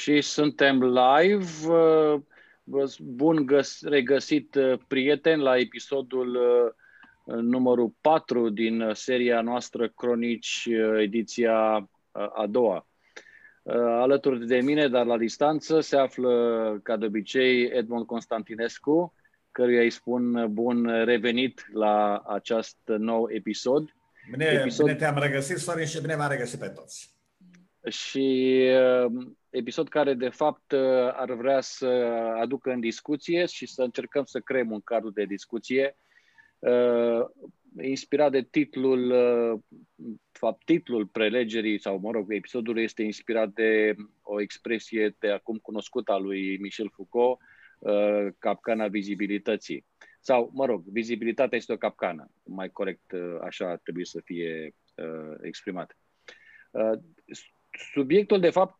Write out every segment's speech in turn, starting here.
Și suntem live. Bun găs- regăsit, prieteni, la episodul numărul 4 din seria noastră Cronici, ediția a doua. Alături de mine, dar la distanță, se află, ca de obicei, Edmond Constantinescu, căruia îi spun bun revenit la acest nou episod. Bine, episod... bine te-am regăsit, Sorin, și bine v-am regăsit pe toți. Și uh, episod care, de fapt, uh, ar vrea să aducă în discuție și să încercăm să creăm un cadru de discuție uh, inspirat de titlul, fapt, titlul prelegerii, sau, mă rog, episodul este inspirat de o expresie de acum cunoscută a lui Michel Foucault, capcana vizibilității. Sau, mă rog, vizibilitatea este o capcană, mai corect așa trebuie să fie exprimat. Subiectul, de fapt,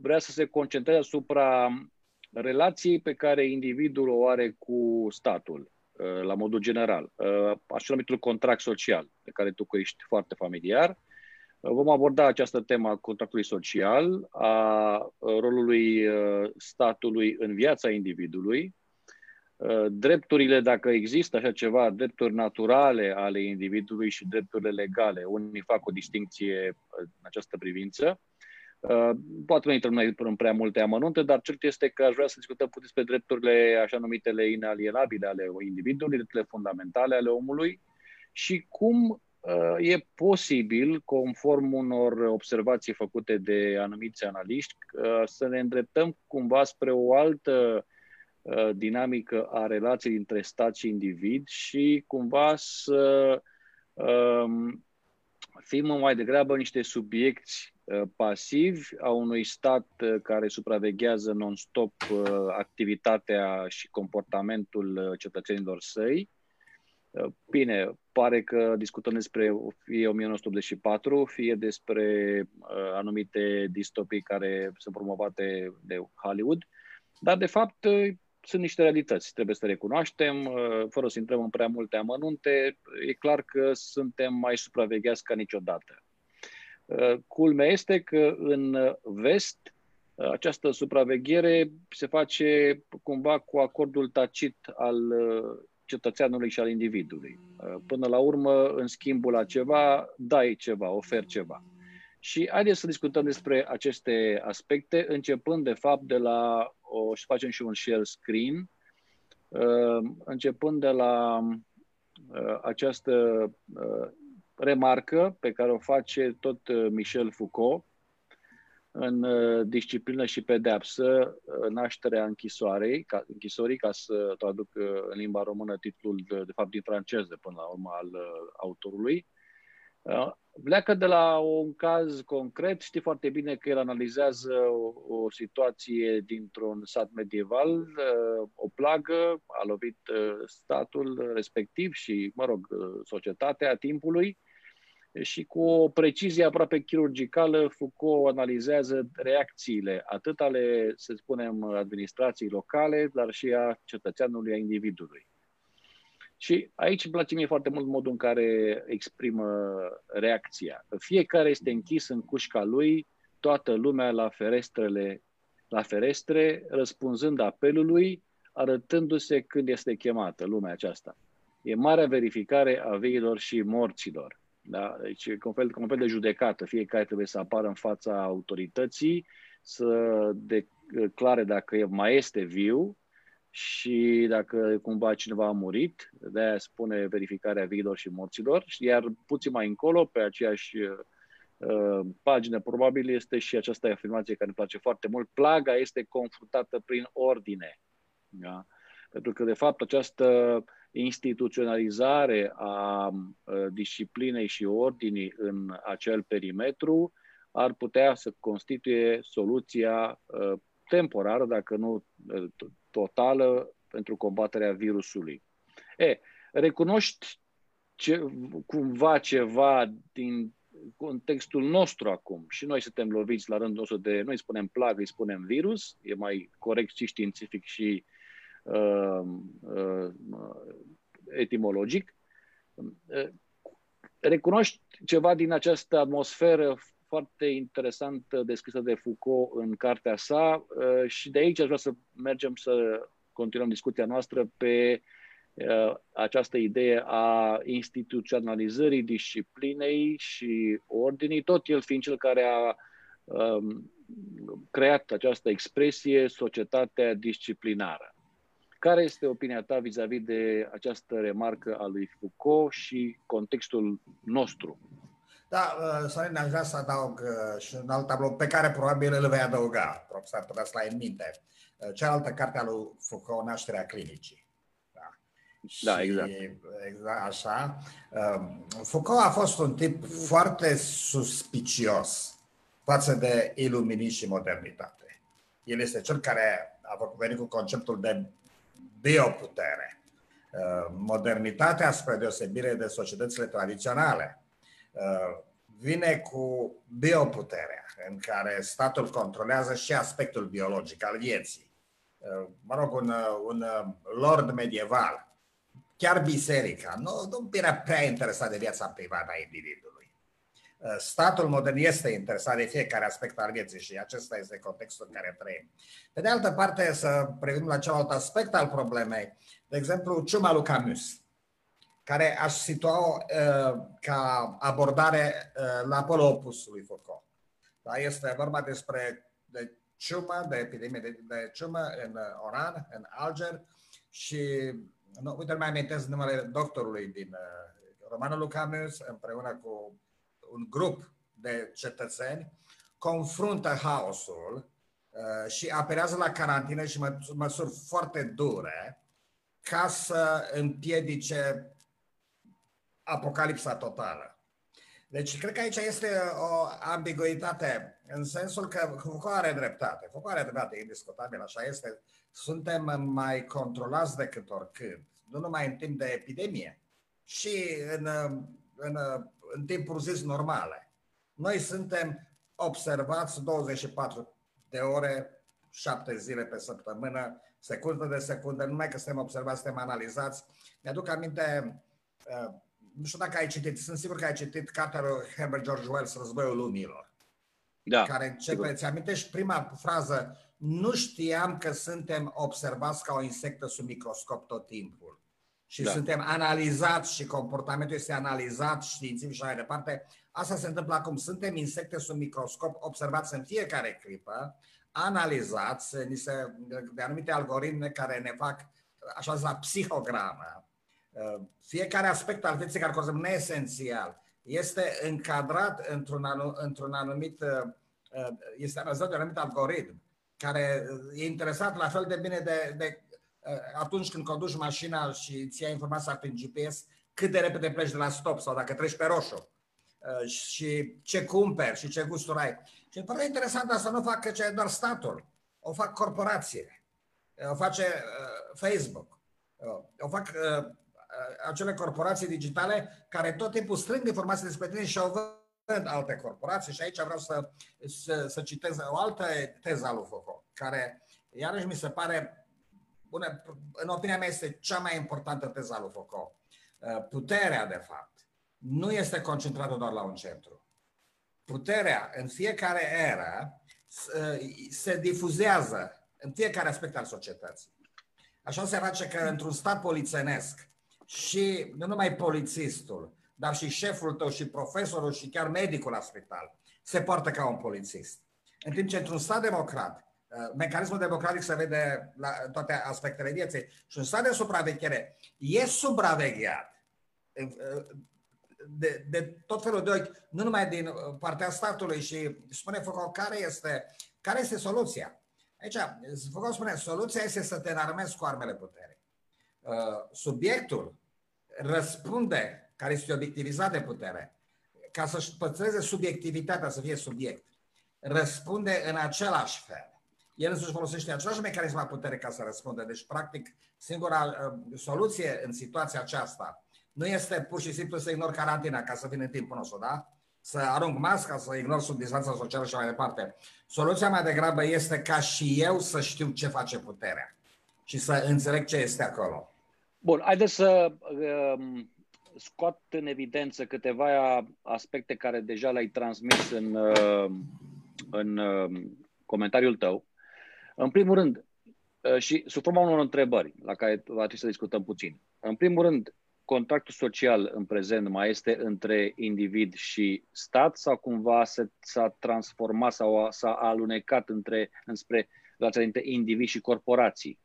vrea să se concentreze asupra relației pe care individul o are cu statul, la modul general, așa numitul contract social, de care tu ești foarte familiar. Vom aborda această temă a contractului social, a rolului statului în viața individului, drepturile, dacă există așa ceva, drepturi naturale ale individului și drepturile legale. Unii fac o distinție în această privință. Poate nu intrăm noi în prea multe amănunte, dar cert este că aș vrea să discutăm puțin despre drepturile așa numitele inalienabile ale individului, drepturile fundamentale ale omului și cum e posibil, conform unor observații făcute de anumiți analiști, să ne îndreptăm cumva spre o altă Uh, dinamică a relației dintre stat și individ și cumva să um, fim mai degrabă niște subiecti uh, pasivi a unui stat uh, care supraveghează non-stop activitatea și comportamentul cetățenilor săi. Bine, pare că discutăm despre fie 1984, fie despre anumite distopii care sunt promovate de Hollywood, dar de fapt sunt niște realități, trebuie să recunoaștem, uh, fără să intrăm în prea multe amănunte, e clar că suntem mai supravegheați ca niciodată. Uh, culmea este că în vest uh, această supraveghere se face cumva cu acordul tacit al cetățeanului și al individului. Până la urmă, în schimbul la ceva, dai ceva, oferi ceva. Și haideți să discutăm despre aceste aspecte, începând de fapt de la, o, și facem și un share screen, uh, începând de la uh, această uh, remarcă pe care o face tot Michel Foucault în disciplină și pedeapsă, nașterea închisoarei, ca, închisorii, ca să traduc în limba română titlul, de, de fapt, din franceză până la urmă al autorului. Pleacă de la un caz concret, știi foarte bine că el analizează o, o situație dintr-un sat medieval, uh, o plagă, a lovit uh, statul respectiv și, mă rog, uh, societatea timpului și cu o precizie aproape chirurgicală, Foucault analizează reacțiile atât ale, să spunem, administrației locale, dar și a cetățeanului, a individului. Și aici îmi place mie foarte mult modul în care exprimă reacția. Fiecare este închis în cușca lui, toată lumea la ferestrele, la ferestre, răspunzând apelului, arătându-se când este chemată lumea aceasta. E marea verificare a veilor și morților. Da? Deci, e un fel, un fel de judecată. Fiecare trebuie să apară în fața autorității, să declare dacă mai este viu și dacă cumva cineva a murit, de-aia spune verificarea viilor și morților, iar puțin mai încolo, pe aceeași uh, pagină, probabil este și această afirmație care îmi place foarte mult, plaga este confruntată prin ordine. Da? Pentru că, de fapt, această instituționalizare a uh, disciplinei și ordinii în acel perimetru ar putea să constituie soluția uh, temporară, dacă nu uh, totală pentru combaterea virusului. E, recunoști ce, cumva ceva din contextul nostru acum și noi suntem loviți la rândul nostru de, noi spunem plagă, îi spunem virus, e mai corect și științific și uh, uh, etimologic. Uh, recunoști ceva din această atmosferă foarte interesant descrisă de Foucault în cartea sa și de aici aș vrea să mergem să continuăm discuția noastră pe această idee a instituționalizării disciplinei și ordinii, tot el fiind cel care a um, creat această expresie societatea disciplinară. Care este opinia ta vis-a-vis de această remarcă a lui Foucault și contextul nostru? Da, uh, Sorin, aș vrea să adaug uh, și un alt tablou pe care probabil îl vei adăuga, s-ar putea să ai în minte. Uh, cealaltă carte a lui Foucault, Nașterea clinicii. Da, da exact. Exact așa. Foucault a fost un tip foarte suspicios față de iluminism și modernitate. El este cel care a venit cu conceptul de bioputere. Uh, modernitatea, spre deosebire de societățile tradiționale, uh, vine cu bioputerea, în care statul controlează și aspectul biologic al vieții. Uh, mă rog, un, un lord medieval, chiar biserica, nu, nu era prea interesat de viața privată a individului Uh, statul modern este interesat de fiecare aspect al vieții și acesta este contextul în care trăim. Pe de altă parte, să privim la celălalt aspect al problemei, de exemplu, ciuma lui Camus, care aș situa uh, ca abordare uh, la polul opus lui Foucault. Da? Este vorba despre de ciumă, de epidemie de, de ciumă în uh, Oran, în Alger și, nu, uite, mai amintesc numele doctorului din uh, romanul lui Camus împreună cu un grup de cetățeni confruntă haosul uh, și apelează la carantină și măsuri foarte dure ca să împiedice apocalipsa totală. Deci, cred că aici este o ambiguitate, în sensul că Foucault are dreptate. Foucault are dreptate, indiscutabil, așa este. Suntem mai controlați decât oricând, nu numai în timp de epidemie, și în, în în timpuri zis normale. Noi suntem observați 24 de ore, 7 zile pe săptămână, secundă de secundă, numai că suntem observați, suntem analizați. Mi-aduc aminte, uh, nu știu dacă ai citit, sunt sigur că ai citit cartea lui Herbert George Wells, Războiul Lumilor, da, care începe, ți amintești prima frază, nu știam că suntem observați ca o insectă sub microscop tot timpul și da. suntem analizați și comportamentul este analizat științific și așa mai departe. Asta se întâmplă acum. Suntem insecte sub microscop, observați în fiecare clipă, analizați de anumite algoritme care ne fac așa la psihogramă. Fiecare aspect al vieții care corespund esențial este încadrat într-un, într-un anumit, este analizat de un anumit algoritm care e interesat la fel de bine de, de Uh, atunci când conduci mașina și îți ia informația prin GPS, cât de repede pleci de la stop sau dacă treci pe roșu. Uh, și ce cumperi și ce gusturi ai. Și pare interesant asta nu fac ce doar statul, o fac corporațiile, o face uh, Facebook, o fac acele corporații digitale care tot timpul strâng informații despre tine și o văd alte corporații. Și aici vreau să, să, să citez o altă teză a lui Foucault, care iarăși mi se pare bună, în opinia mea este cea mai importantă teza lui Foucault. Uh, puterea, de fapt, nu este concentrată doar la un centru. Puterea, în fiecare era, uh, se difuzează în fiecare aspect al societății. Așa se face că într-un stat polițenesc și nu numai polițistul, dar și șeful tău și profesorul și chiar medicul la spital se poartă ca un polițist. În timp ce într-un stat democrat Uh, mecanismul democratic se vede la toate aspectele vieții. Și un stat de supraveghere e supravegheat uh, de, de tot felul de ochi, nu numai din partea statului și spune Foucault care este, care este soluția. Aici, Foucault spune, soluția este să te înarmezi cu armele puterii. Uh, subiectul răspunde, care este obiectivizat de putere, ca să-și păstreze subiectivitatea, să fie subiect, răspunde în același fel el însuși folosește același mecanism a putere ca să răspundă. Deci, practic, singura uh, soluție în situația aceasta nu este pur și simplu să ignor carantina ca să vin în timpul nostru, da? Să arunc masca, să ignor sub distanța socială și mai departe. Soluția mai degrabă este ca și eu să știu ce face puterea și să înțeleg ce este acolo. Bun, haideți să um, scot în evidență câteva aspecte care deja le-ai transmis în, în comentariul tău. În primul rând, și sub forma unor întrebări la care va trebui să discutăm puțin. În primul rând, contractul social în prezent mai este între individ și stat sau cumva s-a transformat sau s-a alunecat între, înspre relația dintre individ și corporații?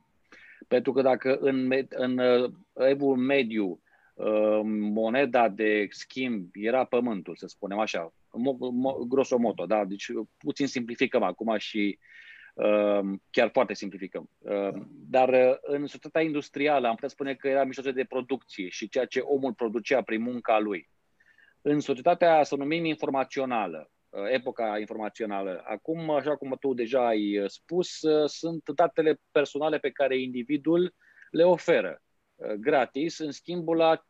Pentru că dacă în, în uh, evul mediu uh, moneda de schimb era pământul, să spunem așa, grosomodo, da? deci puțin simplificăm acum și Ehm, chiar foarte simplificăm. Ehm, dar uh, în societatea industrială am putea spune că era mijloace de producție și ceea ce omul producea prin munca lui. În societatea, să o numim informațională, uh, epoca informațională, acum, așa cum tu deja ai uh, spus, sunt datele personale pe care individul le oferă gratis în schimbul la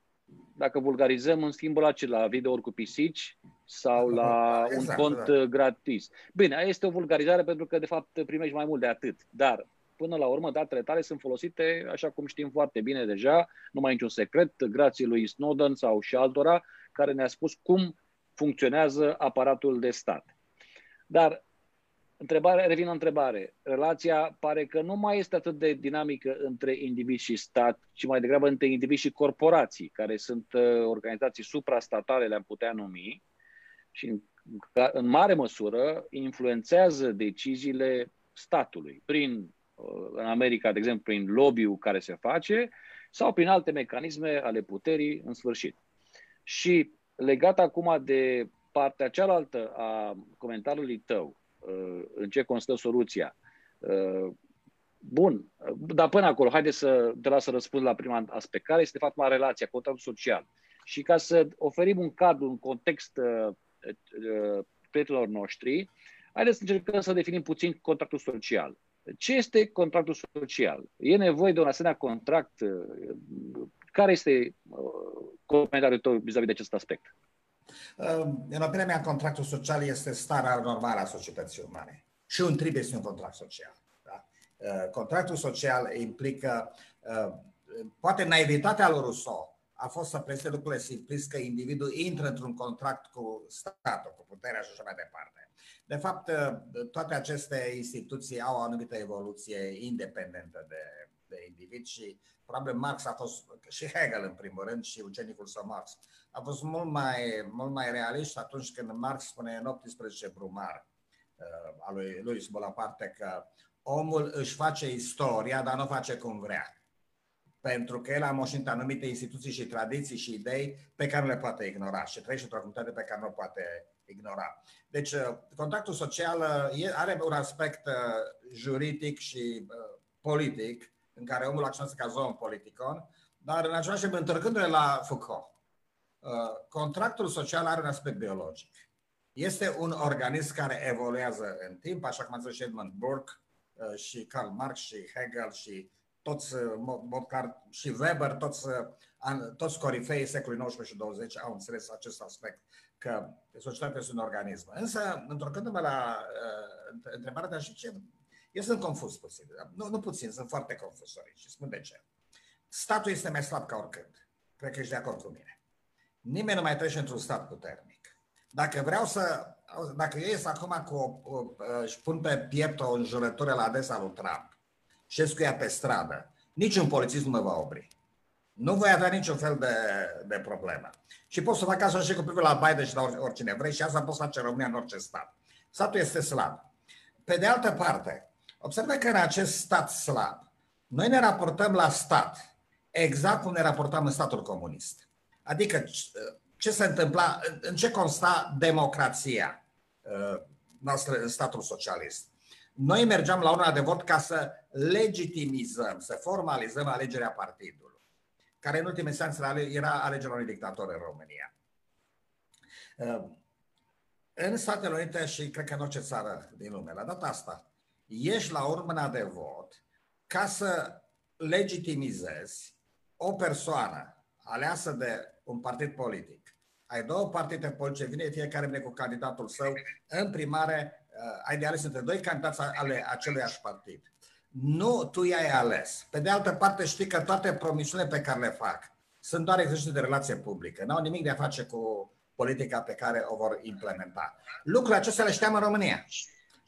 dacă vulgarizăm, în schimbul acela, la videouri cu pisici sau la exact, un cont da. gratis. Bine, este o vulgarizare pentru că, de fapt, primești mai mult de atât. Dar, până la urmă, datele tale sunt folosite, așa cum știm foarte bine deja, nu mai e niciun secret, grație lui Snowden sau și altora, care ne-a spus cum funcționează aparatul de stat. Dar întrebare, revin la întrebare. Relația pare că nu mai este atât de dinamică între indivizi și stat, ci mai degrabă între indivizi și corporații, care sunt uh, organizații suprastatale, le-am putea numi, și în, în mare măsură influențează deciziile statului, prin, uh, în America, de exemplu, prin lobby-ul care se face, sau prin alte mecanisme ale puterii, în sfârșit. Și legat acum de partea cealaltă a comentariului tău, Uh, în ce constă soluția. Uh, bun, dar până acolo, haideți să te las să răspund la prima aspect. Care este, de fapt, relația, contractul social? Și ca să oferim un cadru, un context uh, prietenilor noștri, haideți să încercăm să definim puțin contractul social. Ce este contractul social? E nevoie de un asemenea contract? Care este comentariul tău vis-a-vis de acest aspect? În opinia mea, contractul social este starea normală a societății umane. Și un trebuie este un contract social. Da? Uh, contractul social implică, uh, poate naivitatea lui Rousseau a fost să prezinte lucrurile simplist că individul intră într-un contract cu statul, cu puterea și așa mai departe. De fapt, uh, toate aceste instituții au o anumită evoluție independentă de, de individ și probabil Marx a fost, și Hegel în primul rând și ucenicul său Marx, a fost mult mai, mult mai realist atunci când Marx spune în 18 Brumar uh, a lui Louis Bonaparte că omul își face istoria, dar nu face cum vrea. Pentru că el a moștenit anumite instituții și tradiții și idei pe care nu le poate ignora și trăiește într-o comunitate pe care nu o poate ignora. Deci, uh, contactul social uh, are un aspect juridic și politic, în care omul acționează ca zoon politicon, dar în același timp, întorcându-ne la Foucault, uh, contractul social are un aspect biologic. Este un organism care evoluează în timp, așa cum a zis și Edmund Burke uh, și Karl Marx și Hegel și toți, uh, și Weber, toți, toți corifeii secolului XIX și 20 au înțeles acest aspect, că societatea este un organism. Însă, întorcându-mă la uh, întrebarea de și ce eu sunt confuz puțin. Nu, nu puțin, sunt foarte confuz și spun de ce. Statul este mai slab ca oricând. Cred că ești de acord cu mine. Nimeni nu mai trece într-un stat puternic. Dacă vreau să, dacă eu ies acum cu o, o, și pun pe piept o înjurătură la adresa lui Trump și ies cu ea pe stradă, niciun polițist nu mă va opri. Nu voi avea niciun fel de, de problemă. Și pot să fac asta și cu privire la Biden și la oricine vrei și asta pot să face România în orice stat. Statul este slab. Pe de altă parte, Observă că în acest stat slab, noi ne raportăm la stat exact cum ne raportam în statul comunist. Adică ce se întâmpla, în ce consta democrația uh, noastră în statul socialist. Noi mergeam la urna de vot ca să legitimizăm, să formalizăm alegerea partidului, care în ultima instanță era alegerea unui dictator în România. Uh, în Statele Unite și cred că în orice țară din lume, la data asta, ieși la urmă de vot ca să legitimizezi o persoană aleasă de un partid politic. Ai două partide politice, vine fiecare vine cu candidatul său, în primare uh, ai de ales între doi candidați ale aceluiași partid. Nu tu i-ai ales. Pe de altă parte știi că toate promisiunile pe care le fac sunt doar exerciții de relație publică. N-au nimic de a face cu politica pe care o vor implementa. Lucrurile acestea le știam în România.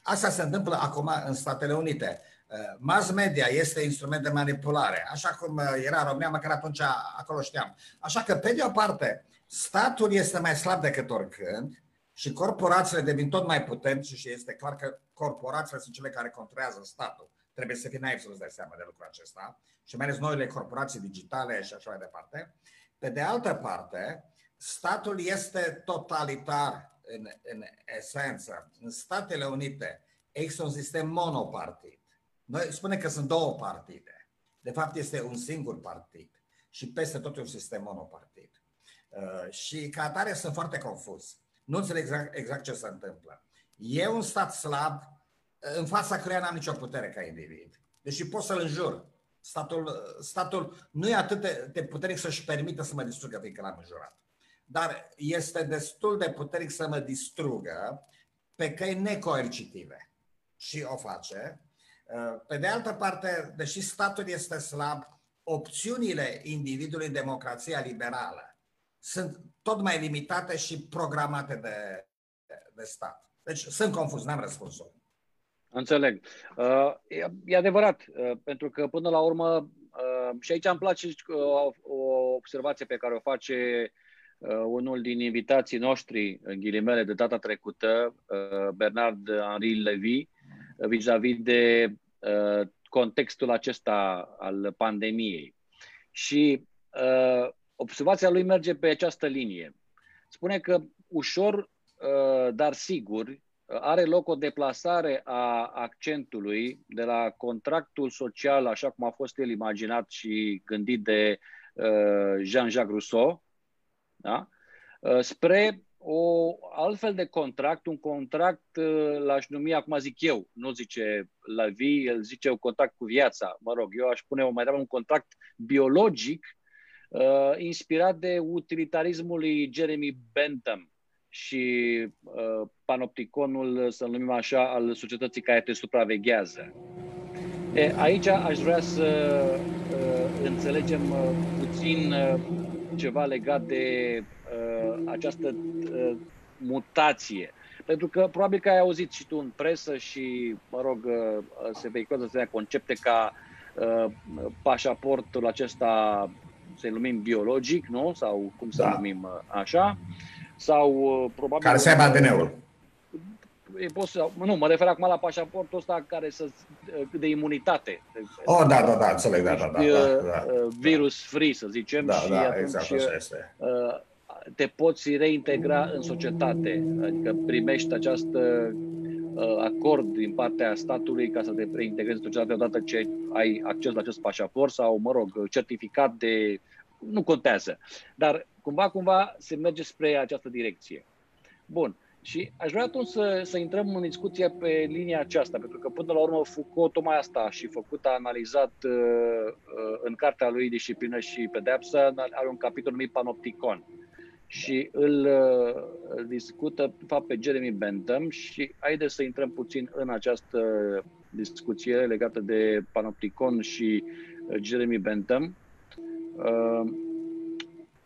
Asta se întâmplă acum în Statele Unite. Uh, mass media este instrument de manipulare, așa cum uh, era în România, măcar atunci acolo știam. Așa că, pe de o parte, statul este mai slab decât oricând și corporațiile devin tot mai puternice și este clar că corporațiile sunt cele care controlează statul. Trebuie să fii naiv să-ți dați seama de lucrul acesta și mai ales noile corporații digitale și așa mai departe. Pe de altă parte, statul este totalitar în, în esență. În Statele Unite există un sistem monopartid. Noi spunem că sunt două partide. De fapt, este un singur partid. Și peste tot e un sistem monopartid. Uh, și ca atare sunt foarte confuz. Nu înțeleg exact, exact ce se întâmplă. E un stat slab în fața căruia n-am nicio putere ca individ. Deși pot să-l înjur. Statul, statul nu e atât de puternic să-și permită să mă distrugă fiindcă l-am înjurat. Dar este destul de puternic să mă distrugă pe căi necoercitive. Și o face. Pe de altă parte, deși statul este slab, opțiunile individului în democrația liberală sunt tot mai limitate și programate de, de stat. Deci sunt confuz, n-am răspunsul. Înțeleg. Uh, e, e adevărat, uh, pentru că până la urmă, uh, și aici îmi place uh, o observație pe care o face uh, unul din invitații noștri, în ghilimele, de data trecută, uh, Bernard Henri Levy, uh, vis-a-vis de uh, contextul acesta al pandemiei. Și uh, observația lui merge pe această linie. Spune că ușor, uh, dar sigur, are loc o deplasare a accentului de la contractul social, așa cum a fost el imaginat și gândit de uh, Jean-Jacques Rousseau, da? Uh, spre o altfel de contract, un contract, l-aș numi acum zic eu, nu zice la vie, el zice un contract cu viața, mă rog, eu aș pune mai degrabă un contract biologic uh, inspirat de utilitarismul lui Jeremy Bentham și uh, panopticonul, să-l numim așa, al societății care te supraveghează. E, aici aș vrea să uh, înțelegem uh, puțin uh, ceva legat de uh, această uh, mutație. Pentru că probabil că ai auzit și tu în presă și, mă rog, uh, se vehiculează asemenea concepte ca uh, pașaportul acesta să-i numim biologic, nu? Sau cum să da. numim uh, așa. Sau uh, probabil... Care să aibă ADN-ul. E posibil, nu, mă refer acum la pașaportul ăsta care să, uh, de imunitate. Oh, da, da, da, înțeleg, da, da, da, da, da. Virus free, să zicem, da, și da, atunci exact, așa este. te poți reintegra în societate, adică primești această acord din partea statului ca să te reintegrezi în societate odată ce ai acces la acest pașaport sau, mă rog, certificat de... nu contează. Dar cumva, cumva se merge spre această direcție. Bun. Și aș vrea atunci să, să intrăm în discuție pe linia aceasta, pentru că până la urmă Foucault tocmai asta și făcut, a analizat uh, uh, în cartea lui Disciplină și Pedeapsă, are un capitol numit Panopticon și îl uh, discută, de fapt, pe Jeremy Bentham și haideți să intrăm puțin în această discuție legată de Panopticon și uh, Jeremy Bentham. Uh,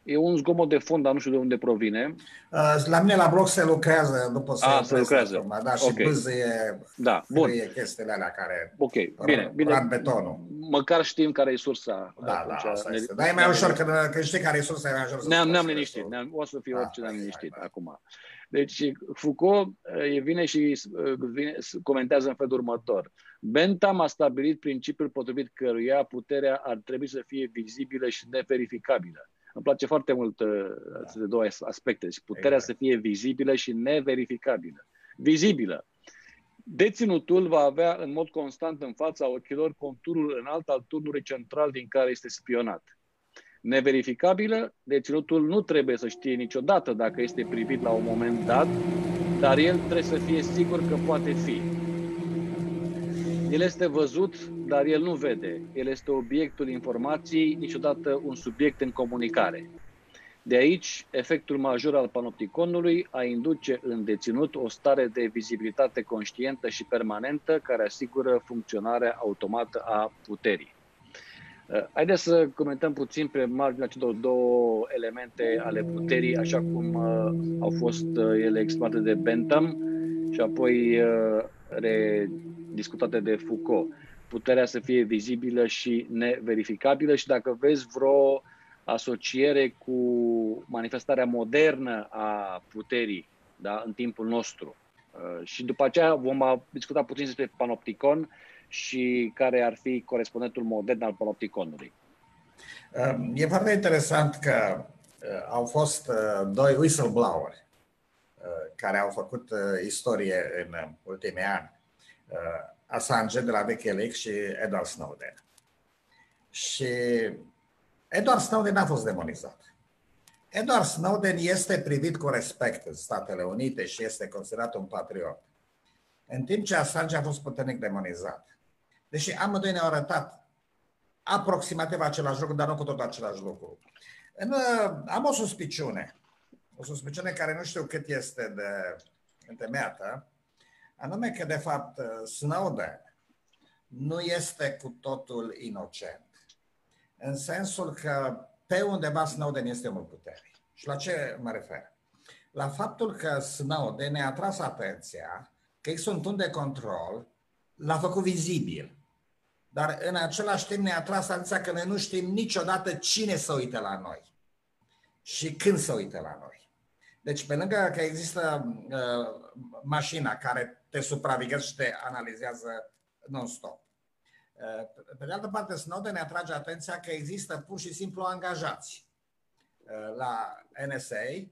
E un zgomot de fond, dar nu știu de unde provine. Uh, la mine la bloc se lucrează după să A, se lucrează. Acum, da, și okay. bâzâie, da, bun. chestiile alea care Ok, bine, bine. betonul. Măcar știm care e sursa. Da, atunci, da, asta este. Dar e mai ușor, când, când știi care e sursa, e mai ușor să Ne-am, ne-am liniștit, ne-am, o să fiu da, orice ne-am liniștit da. acum. Deci Foucault uh, vine și uh, vine, comentează în felul următor. Bentham a stabilit principiul potrivit căruia puterea ar trebui să fie vizibilă și neverificabilă îmi place foarte mult uh, aceste două aspecte. Deci puterea exact. să fie vizibilă și neverificabilă. Vizibilă. Deținutul va avea în mod constant în fața ochilor conturul înalt al turnului central din care este spionat. Neverificabilă, deținutul nu trebuie să știe niciodată dacă este privit la un moment dat, dar el trebuie să fie sigur că poate fi. El este văzut, dar el nu vede. El este obiectul informației, niciodată un subiect în comunicare. De aici, efectul major al panopticonului a induce în deținut o stare de vizibilitate conștientă și permanentă care asigură funcționarea automată a puterii. Uh, haideți să comentăm puțin pe marginea celor două elemente ale puterii, așa cum uh, au fost uh, ele exprimate de Bentham și apoi uh, rediscutate de Foucault. Puterea să fie vizibilă și neverificabilă și dacă vezi vreo asociere cu manifestarea modernă a puterii da, în timpul nostru. Uh, și după aceea vom discuta puțin despre panopticon și care ar fi corespondentul modern al panopticonului. Um, e foarte interesant că uh, au fost uh, doi whistleblower care au făcut istorie în ultimii ani. Assange de la Wikileaks și Edward Snowden. Și Edward Snowden a fost demonizat. Edward Snowden este privit cu respect în Statele Unite și este considerat un patriot. În timp ce Assange a fost puternic demonizat. Deși amândoi ne-au arătat aproximativ același lucru, dar nu cu tot același lucru. În, am o suspiciune, o suspiciune care nu știu cât este de întemeiată, anume că, de fapt, Snowden nu este cu totul inocent. În sensul că pe undeva Snowden este omul puterii. Și la ce mă refer? La faptul că Snowden ne-a tras atenția că există un tun de control, l-a făcut vizibil. Dar în același timp ne-a tras atenția că noi nu știm niciodată cine să uite la noi și când să uite la noi. Deci, pe lângă că există uh, mașina care te supraveghează și te analizează non-stop, uh, pe de altă parte, Snowden ne atrage atenția că există pur și simplu angajați uh, la NSA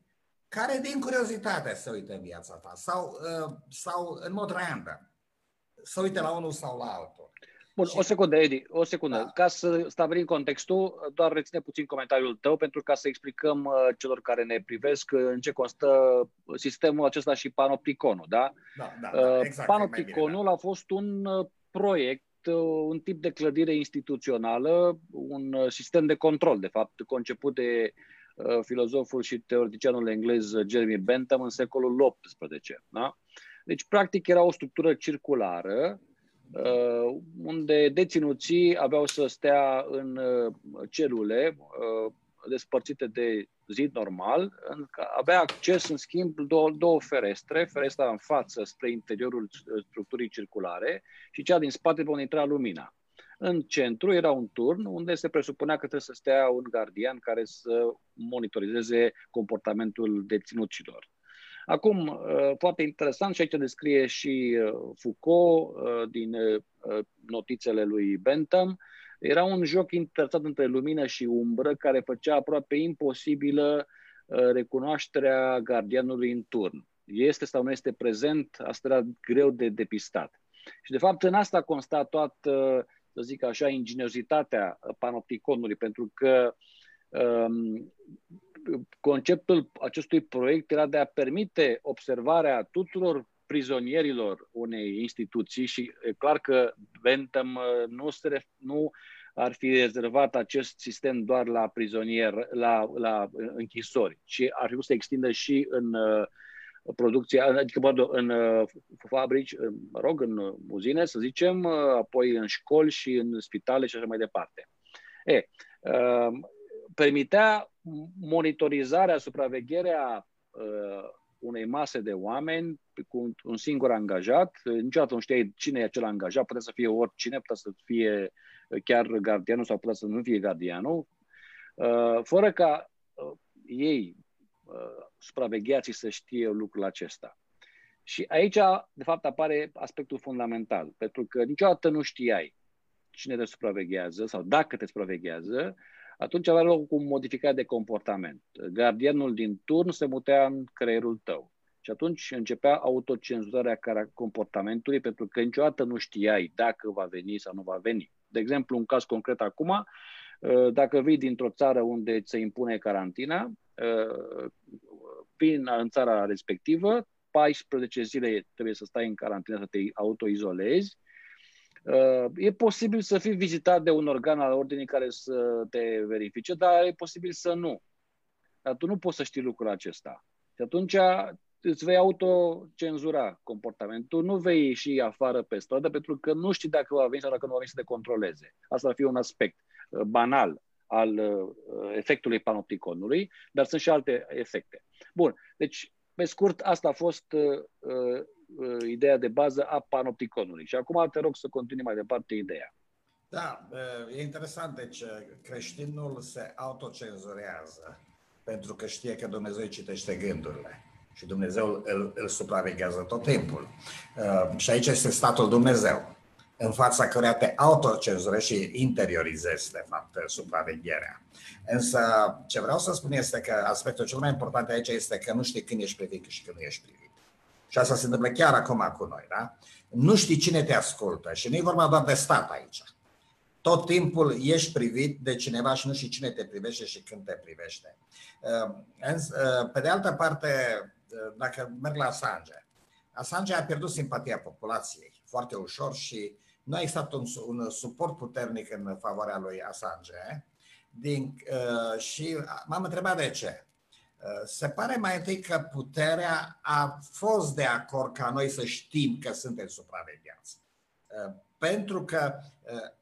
care din curiozitate se uită în viața ta sau, uh, sau în mod random să uite la unul sau la altul. Bun, o secundă, Edi, o secundă. Da. Ca să stabilim contextul, doar reține puțin comentariul tău pentru ca să explicăm uh, celor care ne privesc uh, în ce constă sistemul acesta și panopticonul, da? Da, da, da exact. Panopticonul bine, da. a fost un proiect un tip de clădire instituțională, un sistem de control, de fapt, conceput de uh, filozoful și teoreticianul englez Jeremy Bentham în secolul XVIII. Da? Deci, practic, era o structură circulară uh, unde deținuții aveau să stea în uh, celule uh, despărțite de zid normal, avea acces, în schimb, două, două ferestre, ferestra în față spre interiorul structurii circulare și cea din spate pe unde intra lumina. În centru era un turn unde se presupunea că trebuie să stea un gardian care să monitorizeze comportamentul deținuților. Acum, uh, foarte interesant și aici descrie și uh, Foucault uh, din notițele lui Bentham, era un joc interesant între lumină și umbră care făcea aproape imposibilă recunoașterea gardianului în turn. Este sau nu este prezent, asta era greu de depistat. Și de fapt în asta consta toată, să zic așa, ingeniozitatea panopticonului, pentru că um, conceptul acestui proiect era de a permite observarea tuturor prizonierilor unei instituții și e clar că Bentham uh, nu, se, nu ar fi rezervat acest sistem doar la prizonier, la, la închisori, ci ar fi să extindă și în uh, producția, adică pardon, în uh, fabrici, mă rog, în uzine, să zicem, apoi în școli și în spitale și așa mai departe. E, permitea monitorizarea, supravegherea uh, unei mase de oameni cu un singur angajat. Niciodată nu știai cine e acel angajat, putea să fie oricine, putea să fie chiar gardianul sau putea să nu fie gardianul, uh, fără ca uh, ei, uh, supravegheații, să știe lucrul acesta. Și aici, de fapt, apare aspectul fundamental, pentru că niciodată nu știai cine te supraveghează sau dacă te supraveghează, atunci avea loc cu modificare de comportament. Gardianul din turn se mutea în creierul tău. Și atunci începea autocenzurarea comportamentului, pentru că niciodată nu știai dacă va veni sau nu va veni. De exemplu, un caz concret acum, uh, dacă vii dintr-o țară unde se impune carantina, vin uh, în țara respectivă, 14 zile trebuie să stai în carantină, să te autoizolezi, Uh, e posibil să fii vizitat de un organ al ordinii care să te verifice, dar e posibil să nu. Dar tu nu poți să știi lucrul acesta. Și atunci îți vei autocenzura comportamentul, nu vei ieși afară pe stradă pentru că nu știi dacă va veni sau dacă nu va veni să te controleze. Asta ar fi un aspect uh, banal al uh, efectului panopticonului, dar sunt și alte efecte. Bun, deci, pe scurt, asta a fost uh, uh, ideea de bază a panopticonului. Și acum te rog să continui mai departe ideea. Da, e interesant. Deci creștinul se autocenzurează pentru că știe că Dumnezeu citește gândurile și Dumnezeu îl, îl supraveghează tot timpul. Și aici este statul Dumnezeu în fața căreia te autocenzurești și interiorizezi, de fapt, supravegherea. Însă, ce vreau să spun este că aspectul cel mai important aici este că nu știi când ești privit și când nu ești privit. Și asta se întâmplă chiar acum cu noi, da? Nu știi cine te ascultă și nu e vorba doar de stat aici. Tot timpul ești privit de cineva și nu știi cine te privește și când te privește. Pe de altă parte, dacă merg la Assange, Assange a pierdut simpatia populației foarte ușor și nu a existat un, un suport puternic în favoarea lui Assange din, uh, și m-am întrebat de ce. Uh, se pare mai întâi că puterea a fost de acord ca noi să știm că suntem supravegheați. Uh, pentru că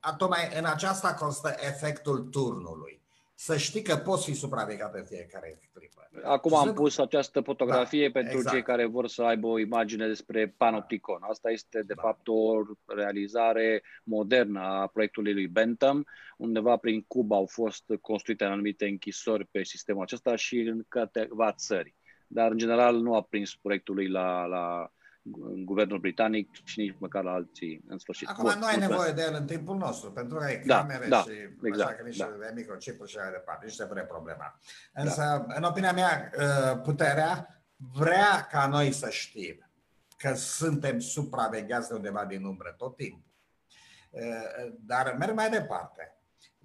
uh, tocmai în aceasta constă efectul turnului să știi că poți fi supravegheat în fiecare clipă. Acum am pus această fotografie da, pentru exact. cei care vor să aibă o imagine despre Panopticon. Asta este, de da. fapt, o realizare modernă a proiectului lui Bentham. Undeva prin Cuba au fost construite anumite închisori pe sistemul acesta și în câteva țări. Dar, în general, nu a prins proiectul lui la, la în guvernul britanic și nici măcar la alții în sfârșit. Acum Bun, nu ai nevoie de el în timpul nostru, pentru că ai da, camere da, și exact, așa că nici da. de microchipuri și așa departe, nici se pune problema. Însă, da. în opinia mea, uh, puterea vrea ca noi să știm că suntem supravegheați de undeva din umbră tot timpul. Uh, dar merg mai departe.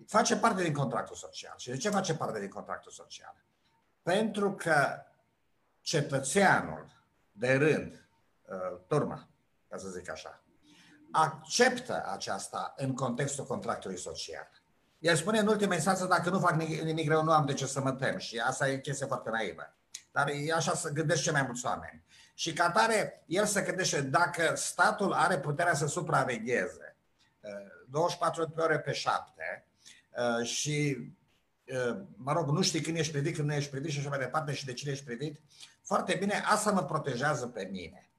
Face parte din contractul social. Și de ce face parte din contractul social? Pentru că cetățeanul de rând Uh, turma, ca să zic așa, acceptă aceasta în contextul contractului social. El spune în ultima instanță, dacă nu fac nimic rău, nu am de ce să mă tem și asta e chestie foarte naivă. Dar e așa să gândește ce mai mulți oameni. Și ca tare, el se gândește dacă statul are puterea să supravegheze 24 uh, de ore pe 7 uh, și, mă rog, nu știi când ești privit, când nu ești privit și așa mai departe și de cine ești privit, foarte bine, asta mă protejează pe mine.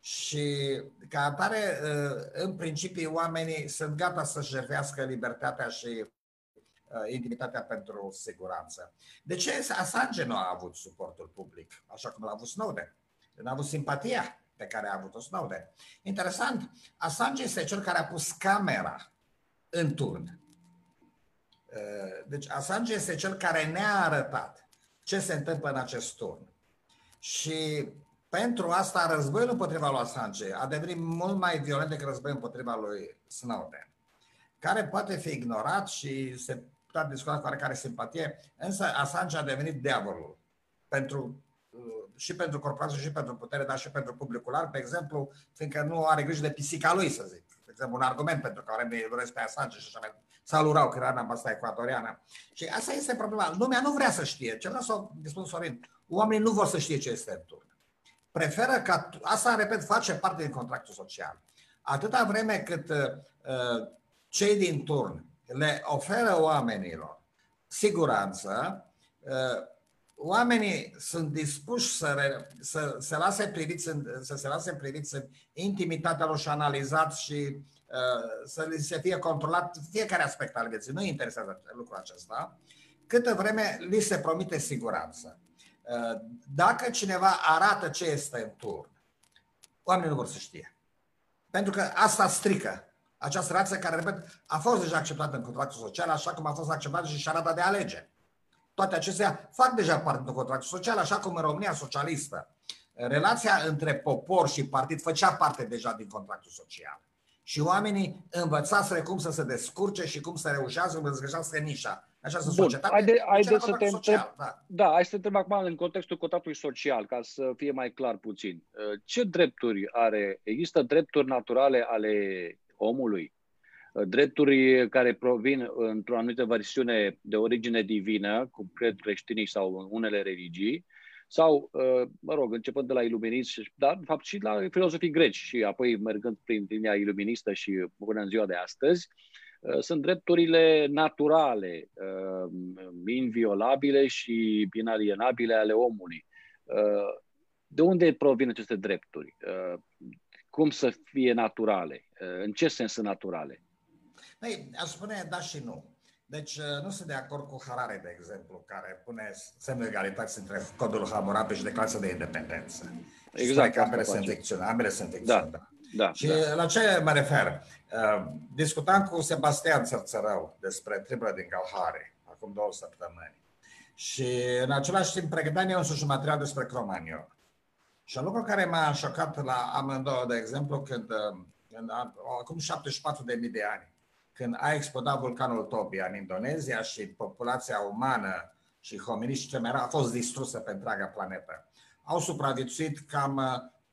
Și ca atare, uh, în principiu, oamenii sunt gata să jertfească libertatea și uh, intimitatea pentru siguranță. De ce Assange nu a avut suportul public, așa cum l-a avut Snowden? Nu a avut simpatia pe care a avut-o Snowden. Interesant, Assange este cel care a pus camera în turn. Uh, deci Assange este cel care ne-a arătat ce se întâmplă în acest turn. Și pentru asta războiul împotriva lui Assange a devenit mult mai violent decât războiul împotriva lui Snowden, care poate fi ignorat și se poate discuta cu oarecare simpatie, însă Assange a devenit diavolul pentru uh, și pentru corporație și pentru putere, dar și pentru publicul larg, de exemplu, fiindcă nu are grijă de pisica lui, să zic. De exemplu, un argument pentru care ne doresc pe Assange și așa mai Salurau, că era în ambasada ecuatoriană. Și asta este problema. Lumea nu vrea să știe. Ce vreau să spun, Sorin, oamenii nu vor să știe ce este în turn preferă ca, asta, repet, face parte din contractul social. Atâta vreme cât uh, cei din turn le oferă oamenilor siguranță, uh, oamenii sunt dispuși să, re, să, se lase priviți în, să se lase priviți în intimitatea lor și analizați și uh, să li se fie controlat fiecare aspect al vieții. Nu interesează lucrul acesta, câtă vreme li se promite siguranță. Dacă cineva arată ce este în turn, oamenii nu vor să știe. Pentru că asta strică această rață care, repet, a fost deja acceptată în contractul social, așa cum a fost acceptată și șarada de alegeri. Toate acestea fac deja parte din contractul social, așa cum în România socialistă. Relația între popor și partid făcea parte deja din contractul social. Și oamenii învățaseră cum să se descurce și cum să reușească să găsească nișa această Bun, societate. Haide, haide să te întreb, da. da, hai să te întreb acum în contextul contractului social, ca să fie mai clar puțin. Uh, ce drepturi are? Există drepturi naturale ale omului? Uh, drepturi care provin într-o anumită versiune de origine divină, cum cred creștinii sau unele religii, sau, uh, mă rog, începând de la iluminism, dar, de fapt, și la filozofii greci și apoi mergând prin linia iluministă și până în ziua de astăzi, uh, sunt drepturile naturale, uh, inviolabile și inalienabile ale omului. De unde provin aceste drepturi? Cum să fie naturale? În ce sens sunt naturale? Păi, aș spune da și nu. Deci uh, nu sunt de acord cu Harare, de exemplu, care pune semnul egalității între codul Hammurabi și declarația de independență. Exact. Că ambele sunt ficțiune, ambele sunt ficțiune, da. da. Da, și da. la ce mă refer? Uh, discutam cu Sebastian Țărțărău despre tribura din Galhare, acum două săptămâni. Și în același timp pregăteam eu însuși un material despre Cromagnon. Și un lucru care m-a șocat la amândouă, de exemplu, când, uh, când acum 74.000 de ani, când a explodat vulcanul Tobia în Indonezia și populația umană și hominiști ce a fost distrusă pe întreaga planetă. Au supraviețuit cam uh,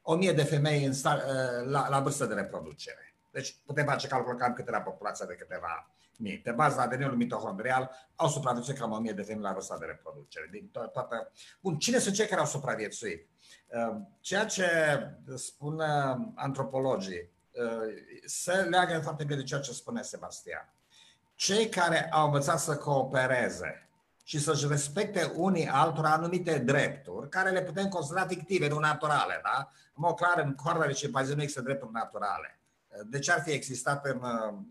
o mie de femei în star, uh, la, la vârstă de reproducere. Deci putem face calcul cam cât era populația de câteva mii. Pe baza ADN-ului mitohondrial au supraviețuit cam o mie de femei la vârsta de reproducere. Din to- toată... Bun, cine sunt cei care au supraviețuit? Uh, ceea ce spun antropologii, se leagă foarte bine de ceea ce spune Sebastian. Cei care au învățat să coopereze și să-și respecte unii altora anumite drepturi, care le putem considera fictive, nu naturale, da? În mod clar, în coarda de cimpanzii nu există drepturi naturale. De ce ar fi existat în,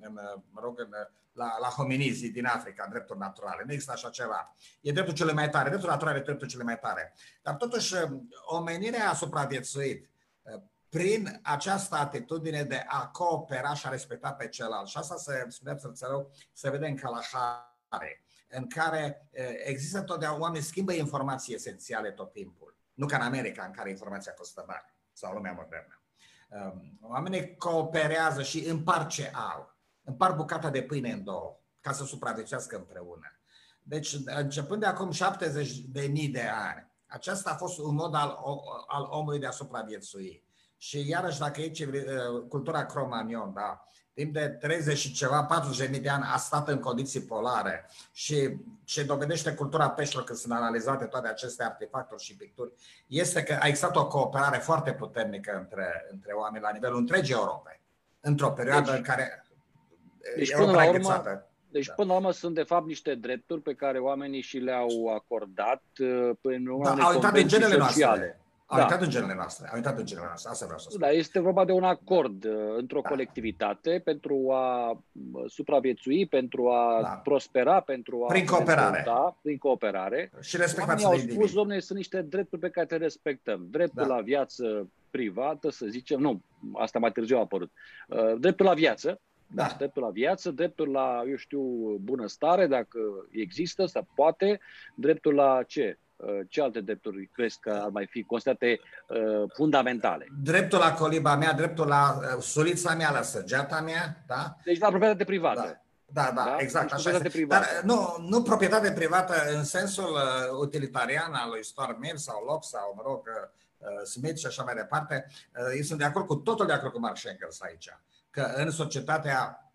în mă rog, în, la, la hominizii din Africa, drepturi naturale. Nu există așa ceva. E dreptul cele mai tare. Dreptul natural e dreptul cele mai tare. Dar totuși, omenirea a supraviețuit prin această atitudine de a coopera și a respecta pe celălalt. Și asta se spunea să se vede în Kalahari, în care există totdeauna oameni schimbă informații esențiale tot timpul. Nu ca în America, în care informația costă bani, sau lumea modernă. Oamenii cooperează și împar ce au. Împar bucata de pâine în două, ca să supraviețuiască împreună. Deci, începând de acum 70 de mii de ani, acesta a fost un mod al, al omului de a supraviețui. Și iarăși, dacă e ce, uh, cultura cromanion, da, timp de 30 și ceva, 40 de ani a stat în condiții polare și ce dovedește cultura peștilor când sunt analizate toate aceste artefacturi și picturi, este că a existat o cooperare foarte puternică între, între oameni la nivelul întregii Europe, într-o perioadă deci, în care deci până la urmă, deci, da. până la urmă, sunt de fapt niște drepturi pe care oamenii și le-au acordat uh, prin da, au intrat în genele sociale. Noastre. Au da. intrat în genele noastre. Au intrat în genele noastre. Asta vreau să spun. Da, este vorba de un acord uh, într-o da. colectivitate pentru a uh, supraviețui, pentru a da. prospera, pentru a... Prin cooperare. Da, prin cooperare. Și respect față au spus, domnule, sunt niște drepturi pe care te respectăm. Dreptul da. la viață privată, să zicem, nu, asta mai târziu a apărut. Uh, dreptul la viață, da. dreptul la viață, dreptul la, eu știu, bunăstare, dacă există, sau poate, dreptul la ce? Uh, ce alte drepturi crezi că ar mai fi considerate uh, fundamentale? Dreptul la coliba mea, dreptul la uh, sulița mea, la săgeata mea, da? Deci la proprietate privată. Da. Da, da, da? exact. Deci așa este. Dar nu, nu proprietate privată în sensul uh, utilitarian al lui Stuart Mill sau Locke sau, mă rog, uh, Smith și așa mai departe. Uh, eu sunt de acord cu totul de acord cu Mark Schenkels aici. Că în societatea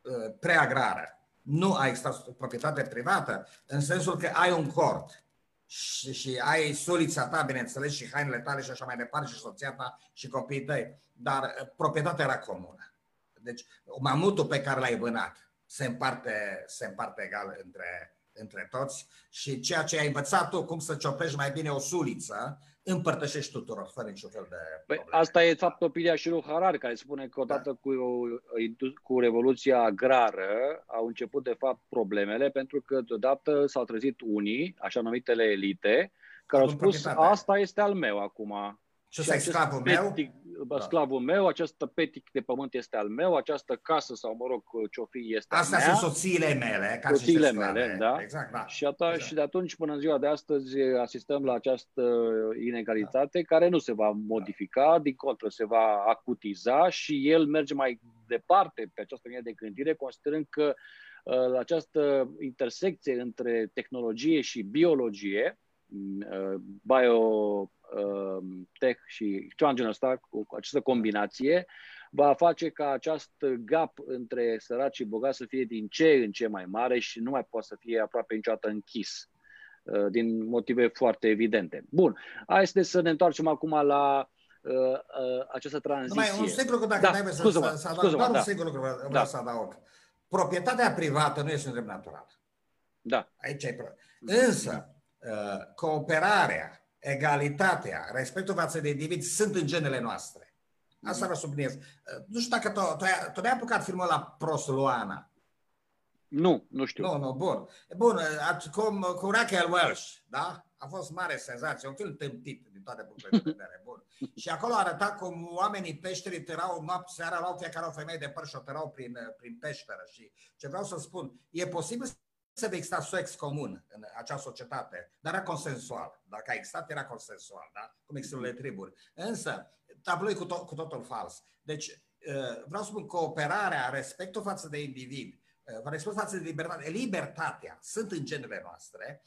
uh, preagrară nu a existat proprietate privată în sensul că ai un cort și, și ai solița ta, bineînțeles, și hainele tale și așa mai departe, și soția ta și copiii tăi, dar uh, proprietatea era comună. Deci mamutul pe care l-ai vânat se împarte, se împarte egal între, între toți și ceea ce ai învățat tu, cum să ciopești mai bine o suliță, împărtășești tuturor, fără niciun fel de păi, Asta e, de fapt, opinia și lui Harari, care spune că odată da. cu, cu Revoluția Agrară au început, de fapt, problemele, pentru că deodată s-au trezit unii, așa numitele elite, care au spus, asta este al meu acum. Ce să sclavul meu? Da. Sclavul meu, această petic de pământ este al meu, această casă sau, mă rog, ce-o fi este Astea mea. sunt soțiile mele. Ca soțiile mele, da. Exact, da. Și, ata, exact. și de atunci până în ziua de astăzi asistăm la această inegalitate da. care nu se va modifica, din contră se va acutiza și el merge mai departe pe această linie de gândire, considerând că uh, această intersecție între tehnologie și biologie, uh, bio Um, tech și ceva în genul ăsta, cu această combinație, va face ca acest gap între săraci și bogați să fie din ce în ce mai mare și nu mai poate să fie aproape niciodată închis. din motive foarte evidente. Bun, hai să ne întoarcem acum la uh, uh, această tranziție. Numai un singur lucru, dacă da, trebuie să, să, să adaug, doar da. un singur lucru vreau da. să adaug. Proprietatea privată nu este un drept natural. Da. Aici e problema. Însă, uh, cooperarea, egalitatea, respectul față de indivizi sunt în genele noastre. Asta vă subliniez. Uh, nu știu dacă tu, tu, ai, tu ai apucat filmul la Prost Luana. Nu, nu știu. Nu, nu, bun. Bun, cum cu Raquel Welsh, da? A fost mare senzație, un film tâmpit din toate punctele de vedere. Bun. Și acolo arăta cum oamenii peșterii tărau noapte, seara, luau fiecare o femeie de părș și o tărau prin, prin peșteră. Și ce vreau să spun, e posibil să exista sex comun în acea societate, dar era consensual. Dacă a existat, era consensual, da? Cum există triburi. Însă, tabloul e cu, tot, cu totul fals. Deci, uh, vreau să spun, cooperarea, respectul față de individ, uh, respectul față de libertate, libertatea sunt în genele noastre,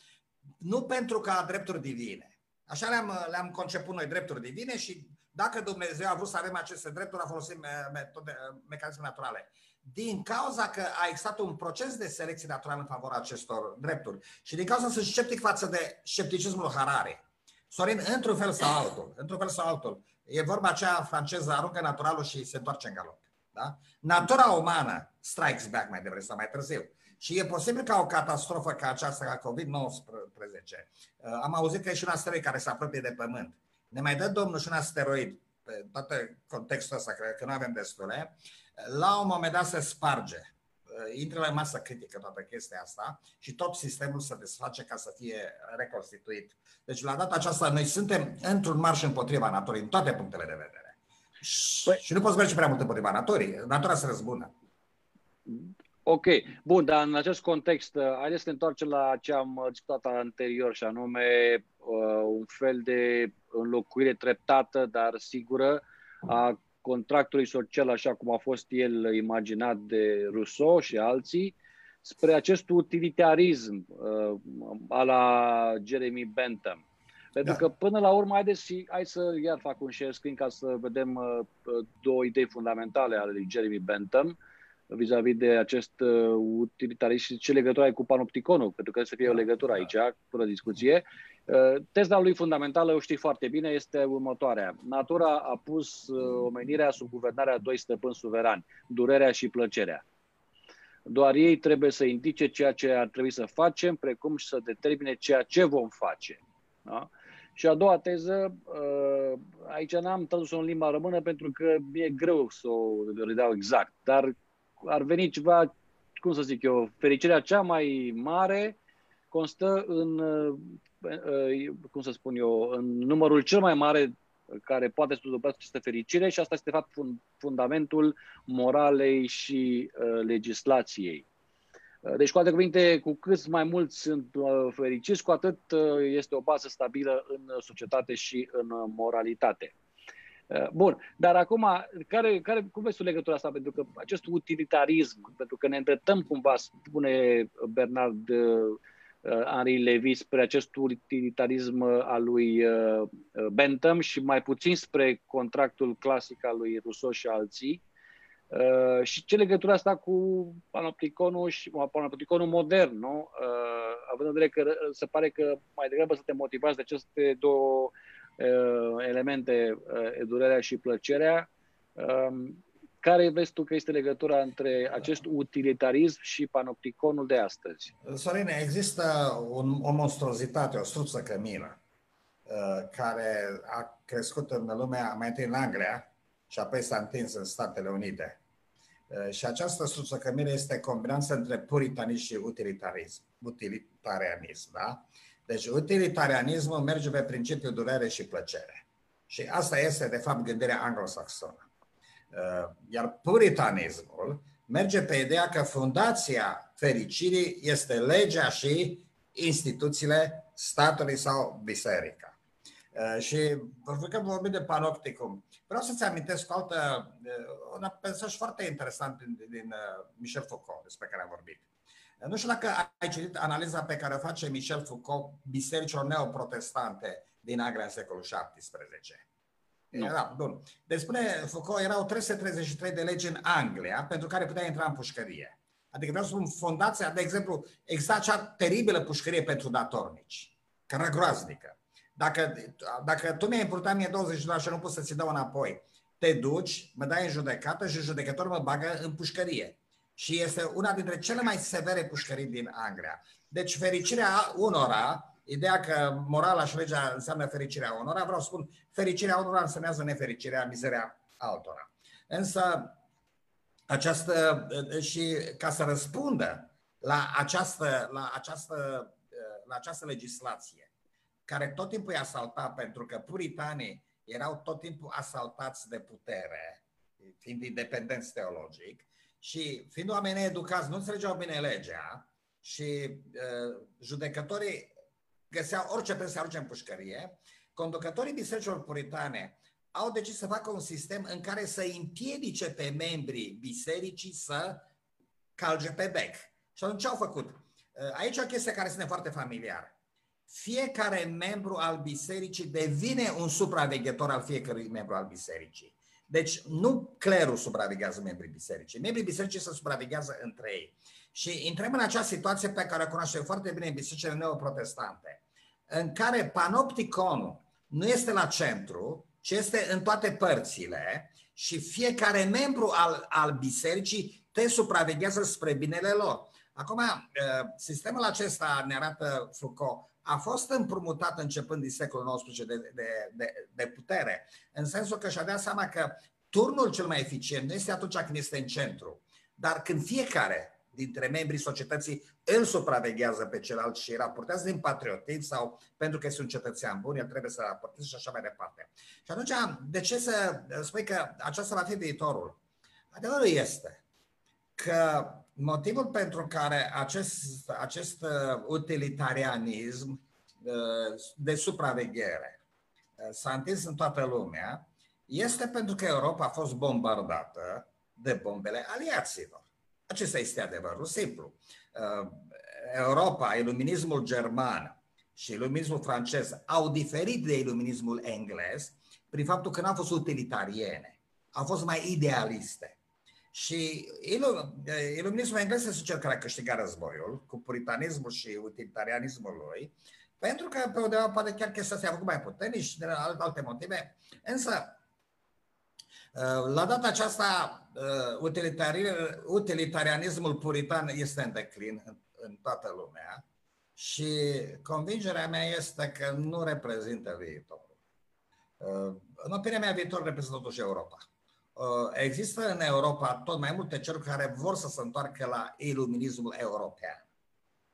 nu pentru că a drepturi divine. Așa le-am, le-am conceput noi drepturi divine și dacă Dumnezeu a vrut să avem aceste drepturi, a folosit metode, mecanisme naturale. Din cauza că a existat un proces de selecție naturală în favoarea acestor drepturi și din cauza sunt sceptic față de scepticismul Harare. Sorin, într-un fel sau altul, într-un fel sau altul, e vorba aceea franceză, aruncă naturalul și se întoarce în galop. Da? Natura umană strikes back mai devreme sau mai târziu. Și e posibil ca o catastrofă ca aceasta, ca COVID-19, uh, am auzit că e și un asteroid care se apropie de Pământ. Ne mai dă Domnul și un asteroid, pe tot contextul ăsta, cred că nu avem destule, la un moment dat se sparge. Uh, intră la masă critică toată chestia asta și tot sistemul se desface ca să fie reconstituit. Deci la data aceasta noi suntem într-un marș împotriva naturii, în toate punctele de vedere. Păi... Și nu poți merge prea mult împotriva naturii. Natura se răzbună. Ok, bun, dar în acest context, uh, haideți să ne întoarcem la ce am uh, discutat anterior și anume uh, un fel de înlocuire treptată, dar sigură a contractului social așa cum a fost el imaginat de Rousseau și alții, spre acest utilitarism uh, a la Jeremy Bentham. Pentru da. că până la urmă, haideți, hai să iar fac un share screen ca să vedem uh, două idei fundamentale ale lui Jeremy Bentham. Uh, vis-a-vis de acest uh, utilitarism și ce legătură ai cu panopticonul, pentru că trebuie să fie o legătură aici, fără discuție. Uh, teza lui fundamentală, o știi foarte bine, este următoarea. Natura a pus uh, omenirea sub guvernarea doi stăpâni suverani, durerea și plăcerea. Doar ei trebuie să indice ceea ce ar trebui să facem, precum și să determine ceea ce vom face. Da? Și a doua teză, aici n-am tradus-o în limba română pentru că mi-e greu să o redau exact, dar ar veni ceva, cum să zic eu, fericirea cea mai mare constă în, uh, uh, cum să spun eu, în numărul cel mai mare care poate să dobrească această fericire și asta este de fapt fundamentul moralei și uh, legislației. Deci, cu alte cuvinte, cu cât mai mulți sunt fericiți, cu atât este o bază stabilă în societate și în moralitate. Uh, bun, dar acum, care, care, cum vezi tu legătura asta? Pentru că acest utilitarism, pentru că ne îndreptăm cumva, spune Bernard uh, Henri Levy, spre acest utilitarism al lui uh, Bentham și mai puțin spre contractul clasic al lui Rousseau și alții. Uh, și ce legătură asta cu panopticonul și panopticonul modern, nu? Uh, având în vedere că se pare că mai degrabă să te motivați de aceste două Uh, elemente, uh, durerea și plăcerea. Um, care vezi tu că este legătura între acest utilitarism și panopticonul de astăzi? Sorine, există un, o monstruozitate, o struță cămină, uh, care a crescut în lumea, mai întâi în Anglia și apoi s-a întins în Statele Unite. Și această struță cămină este combinația între puritanism și utilitarism, utilitarianism. Da? Deci utilitarianismul merge pe principiul durere și plăcere. Și asta este, de fapt, gândirea anglosaxonă. Uh, iar puritanismul merge pe ideea că fundația fericirii este legea și instituțiile statului sau biserica. Uh, și că vorbim de panopticum. Vreau să-ți amintesc o altă, uh, un mesaj foarte interesant din, din Michel Foucault, despre care am vorbit. Nu știu dacă ai citit analiza pe care o face Michel Foucault bisericilor neoprotestante din Anglia în secolul XVII. Nu. Da, bun. Deci spune Foucault, erau 333 de legi în Anglia pentru care putea intra în pușcărie. Adică vreau să spun, fondația, de exemplu, exact acea teribilă pușcărie pentru datornici, care era groaznică. Dacă, dacă tu mi-ai împrumutat mie 20 de dolari și nu pot să-ți dau înapoi, te duci, mă dai în judecată și judecătorul mă bagă în pușcărie. Și este una dintre cele mai severe pușcării din Anglia. Deci fericirea unora, ideea că morala și legea înseamnă fericirea unora, vreau să spun, fericirea unora însemnează nefericirea, mizeria altora. Însă, această, și ca să răspundă la această, la această, la această legislație, care tot timpul i asalta pentru că puritanii erau tot timpul asaltați de putere, fiind independenți teologic, și fiind oameni educați, nu înțelegeau bine legea și uh, judecătorii găseau orice pe să arunce în pușcărie, conducătorii bisericilor puritane au decis să facă un sistem în care să împiedice pe membrii bisericii să calge pe bec. Și atunci ce au făcut? Uh, aici o chestie care este foarte familiară. Fiecare membru al bisericii devine un supraveghetor al fiecărui membru al bisericii. Deci nu clerul supraveghează membrii bisericii. Membrii bisericii se supraveghează între ei. Și intrăm în acea situație pe care o cunoaștem foarte bine în bisericile neoprotestante, în care panopticonul nu este la centru, ci este în toate părțile și fiecare membru al, al bisericii te supraveghează spre binele lor. Acum, uh, sistemul acesta, ne arată Foucault, a fost împrumutat începând din secolul XIX de, de, de, de putere, în sensul că și-a dat seama că turnul cel mai eficient nu este atunci când este în centru, dar când fiecare dintre membrii societății îl supraveghează pe celălalt și raportează din patriotism sau pentru că este un cetățean bun, el trebuie să raporteze și așa mai departe. Și atunci, de ce să spui că aceasta va fi viitorul? Adevărul este că motivul pentru care acest, acest uh, utilitarianism uh, de supraveghere uh, s-a întins în toată lumea este pentru că Europa a fost bombardată de bombele aliaților. Acesta este adevărul simplu. Europa, iluminismul german și iluminismul francez au diferit de iluminismul englez prin faptul că n-au fost utilitariene, au fost mai idealiste. Și iluminismul englez este cel care a câștigat războiul cu puritanismul și utilitarianismul lui, pentru că pe undeva poate chiar chestia s-a făcut mai puternic și de alte motive. Însă, uh, la data aceasta, uh, utilitarianismul puritan este în declin în, în toată lumea și convingerea mea este că nu reprezintă viitorul. Uh, în opinia mea, viitorul reprezintă totuși Europa. Uh, există în Europa tot mai multe ceruri care vor să se întoarcă la iluminismul european,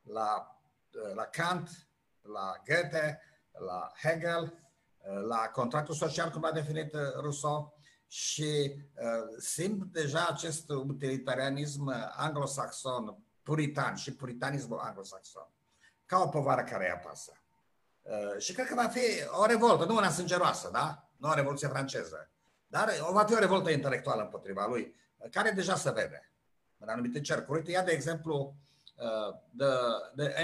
la, uh, la Kant, la Goethe, la Hegel, uh, la contractul social, cum a definit Rousseau, și uh, simt deja acest utilitarianism anglosaxon, puritan și puritanismul anglosaxon, ca o povară care îi apasă. Uh, și cred că va fi o revoltă, nu una sângeroasă, da? Nu o revoluție franceză, dar o va fi o revoltă intelectuală împotriva lui, care deja se vede în anumite cercuri. Uite, ia de exemplu uh, de, de,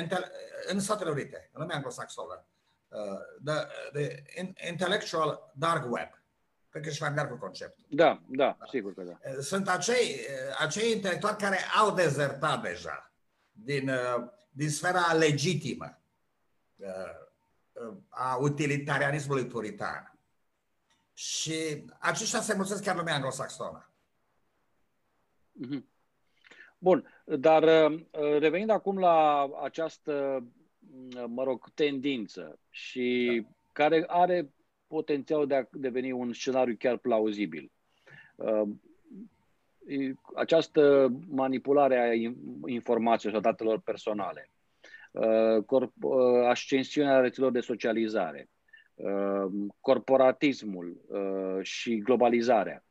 în Statele Unite, în lumea anglosaxonă, uh, the, the intellectual dark web. Cred că și familiar cu conceptul. Da, da, da, sigur că da. Uh, sunt acei, acei intelectuali care au dezertat deja din, din sfera legitimă a utilitarianismului puritan și aceștia se mulțesc chiar lumea anglosaxonă. Mhm. Bun, dar uh, revenind acum la această, mă rog, tendință și da. care are potențial de a deveni un scenariu chiar plauzibil. Uh, această manipulare a informației și a datelor personale, uh, ascensiunea rețelor de socializare, Uh, corporatismul uh, și globalizarea,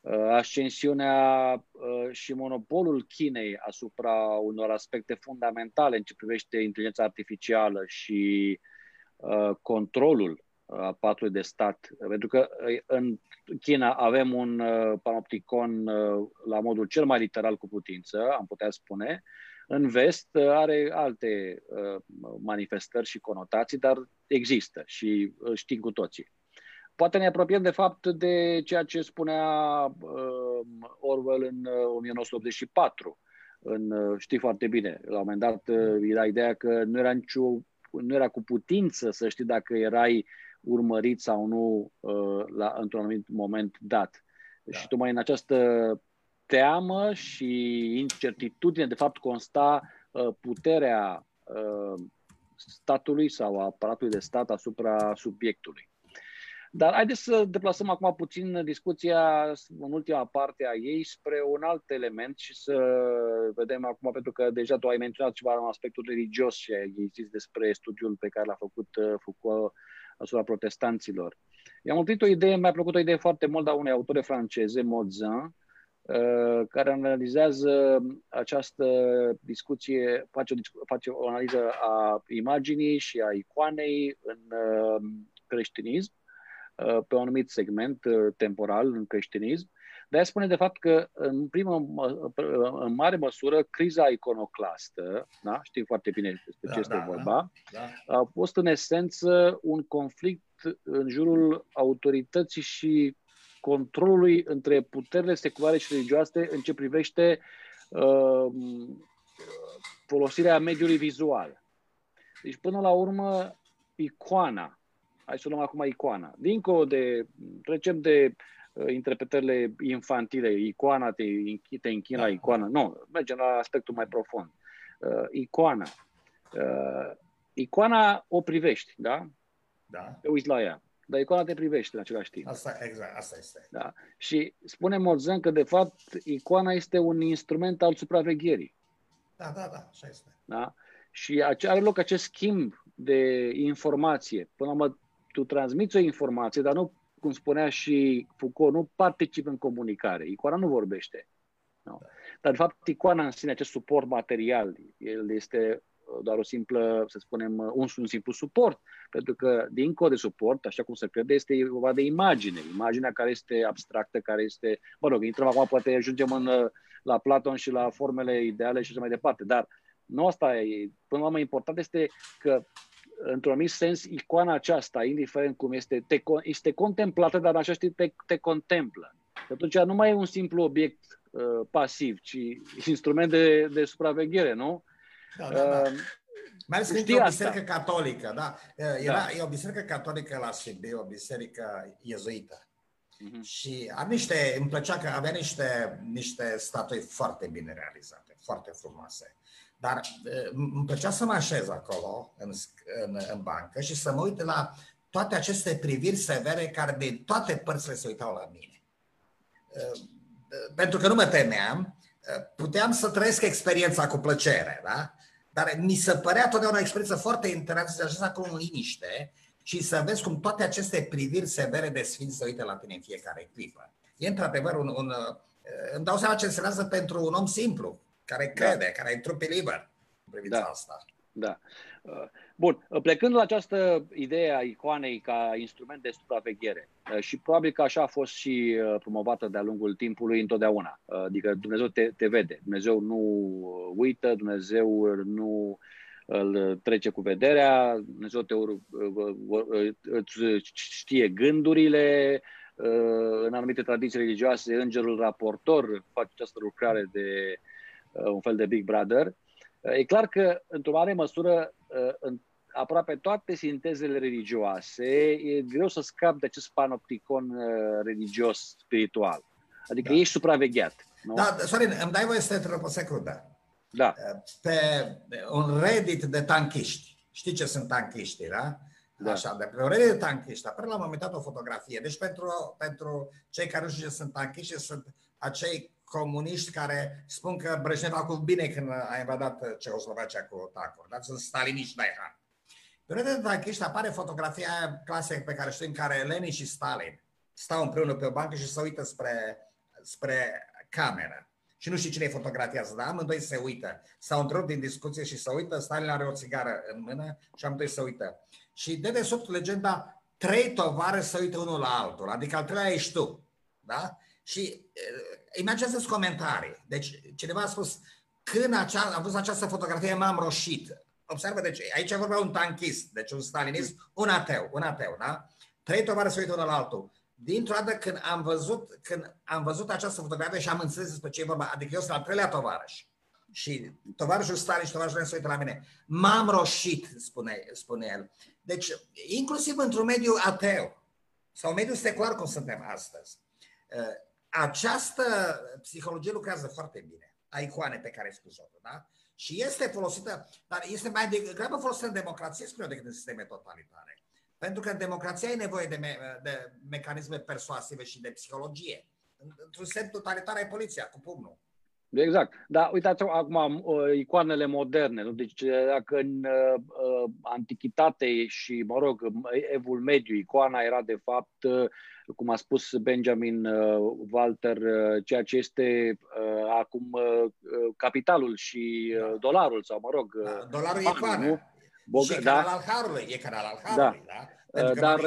uh, ascensiunea și monopolul Chinei asupra unor aspecte fundamentale în ce privește inteligența artificială și controlul apatului de stat. Pentru că în China avem un panopticon la modul cel mai literal cu putință, am putea spune, în vest uh, are alte uh, manifestări și conotații, dar există și uh, știm cu toții. Poate ne apropiem de fapt de ceea ce spunea Orwell în 1984, în, știi foarte bine, la un moment dat era ideea că nu era nicio, nu era cu putință să știi dacă erai urmărit sau nu la, într-un anumit moment dat. Da. Și tocmai în această teamă și incertitudine, de fapt, consta puterea statului sau aparatului de stat asupra subiectului. Dar haideți să deplasăm acum puțin discuția în ultima parte a ei spre un alt element și să vedem acum, pentru că deja tu ai menționat ceva în aspectul religios și ai zis despre studiul pe care l-a făcut uh, Foucault asupra protestanților. I-am întâlnit o idee, mi-a plăcut o idee foarte mult a unei autore franceze, Mozin, uh, care analizează această discuție, face o, face o analiză a imaginii și a icoanei în uh, creștinism Uh, pe un anumit segment uh, temporal în creștinism. De aia spune de fapt că în primă, în mare măsură, criza iconoclastă, da? știm foarte bine despre da, ce este da, vorba, da, da. a fost în esență un conflict în jurul autorității și controlului între puterile seculare și religioase în ce privește uh, folosirea mediului vizual. Deci, până la urmă, icoana hai să luăm acum icoana. Dincolo de, trecem de uh, interpretările infantile, icoana, te, te închin la da. icoană. Nu, mergem la aspectul mai profund. Uh, icoana. Uh, icoana o privești, da? Da. Te uiți la ea. Dar icoana te privește în același timp. Asta, exact, asta este. Da. Și spune Morzan că, de fapt, icoana este un instrument al supravegherii. Da, da, da, așa este. Da? Și are loc acest schimb de informație. Până la urmă, tu transmiți o informație, dar nu, cum spunea și Foucault, nu participă în comunicare. Icoana nu vorbește. Nu. Dar, de fapt, icoana în sine, acest suport material, el este doar o simplă, să spunem, un, un simplu suport. Pentru că, dincolo de suport, așa cum se crede, este vorba de imagine. Imaginea care este abstractă, care este... Mă rog, intrăm acum, poate ajungem în, la Platon și la formele ideale și așa mai departe. Dar nu asta e. Până la urmă, important este că într-un anumit sens, icoana aceasta, indiferent cum este, te, este contemplată, dar în același timp te, te contemplă. Și atunci nu mai e un simplu obiect uh, pasiv, ci instrument de, de supraveghere, nu? Da, da, da. Uh, mai ales că e o biserică asta. catolică, da? Era, da. E o biserică catolică la Sibiu, o biserică iezuită. Uh-huh. Și are niște, îmi plăcea că avea niște, niște statui foarte bine realizate, foarte frumoase. Dar îmi plăcea să mă așez acolo, în, în, în bancă, și să mă uit la toate aceste priviri severe care de toate părțile se uitau la mine. Pentru că nu mă temeam, puteam să trăiesc experiența cu plăcere, da? Dar mi se părea totdeauna o experiență foarte interesantă să ajungi acolo în liniște și să vezi cum toate aceste priviri severe de sfinți se uită la tine în fiecare clipă. E într-adevăr un, un îmi dau seama ce înseamnă pentru un om simplu, care da. crede, da. care e trupe liber în privința da. asta. Da. Uh, bun, uh, plecând la această idee a icoanei ca instrument de supraveghere uh, și probabil că așa a fost și promovată de-a lungul timpului întotdeauna. Adică Dumnezeu te, te vede, Dumnezeu nu uită, Dumnezeu nu îl trece cu vederea, Dumnezeu te îți știe gândurile, în anumite tradiții religioase, îngerul raportor face această lucrare de Uh, un fel de Big Brother. Uh, e clar că, într-o mare măsură, uh, în aproape toate sintezele religioase, e greu să scap de acest panopticon religios spiritual. Adică da. ești supravegheat. Nu? Da, Sorin, îmi dai voie să te întreb o secundă. Da. Pe un Reddit de tanchiști, știi ce sunt tanchiștii, da? Da. Așa, de pe un Reddit de tanchiști, apare la un moment dat o fotografie. Deci pentru, pentru cei care nu știu ce sunt tanchiști, sunt acei comuniști care spun că Brejnev a făcut bine când a invadat Ceoslovacia cu tacuri. Dar sunt staliniști Daihan. Pe rând de tanchiști apare fotografia aia clasică pe care știm, în care Lenin și Stalin stau împreună pe o bancă și se uită spre, spre cameră. Și nu știu cine e fotografiază, dar amândoi se uită. S-au întrerupt din discuție și se uită, Stalin are o țigară în mână și amândoi se uită. Și de desubt legenda, trei tovare se uită unul la altul, adică al treilea ești tu. Da? Și imaginează comentarii. Deci cineva a spus, când acea, am văzut această fotografie, m-am roșit. Observă, deci aici e vorba un tanchist, deci un stalinist, un ateu, un ateu, da? Trei tovară se uită unul la altul. Dintr-o dată când am văzut, când am văzut această fotografie și am înțeles despre ce e vorba, adică eu sunt al treilea tovarăș. Și tovarășul Stalin și tovarășul se uită la mine. M-am roșit, spune, spune el. Deci, inclusiv într-un mediu ateu sau mediu secular cum suntem astăzi, uh, această psihologie lucrează foarte bine. A icoane pe care ai spus-o, da? Și este folosită, dar este mai degrabă folosită în democrație, spune decât în sisteme totalitare. Pentru că în democrație ai nevoie de, me- de mecanisme persuasive și de psihologie. Într-un semn totalitar ai poliția, cu pumnul. Exact. Dar uitați acum uh, icoanele moderne. Nu? Deci dacă în uh, uh, antichitate și, mă rog, evul mediu, icoana era de fapt, uh, cum a spus Benjamin uh, Walter, uh, ceea ce este uh, acum uh, capitalul și uh, dolarul, sau mă rog... Uh, da, dolarul e icoană. Bog- și e da? canal al Harului, e canal al Harului, da? da? Uh, dar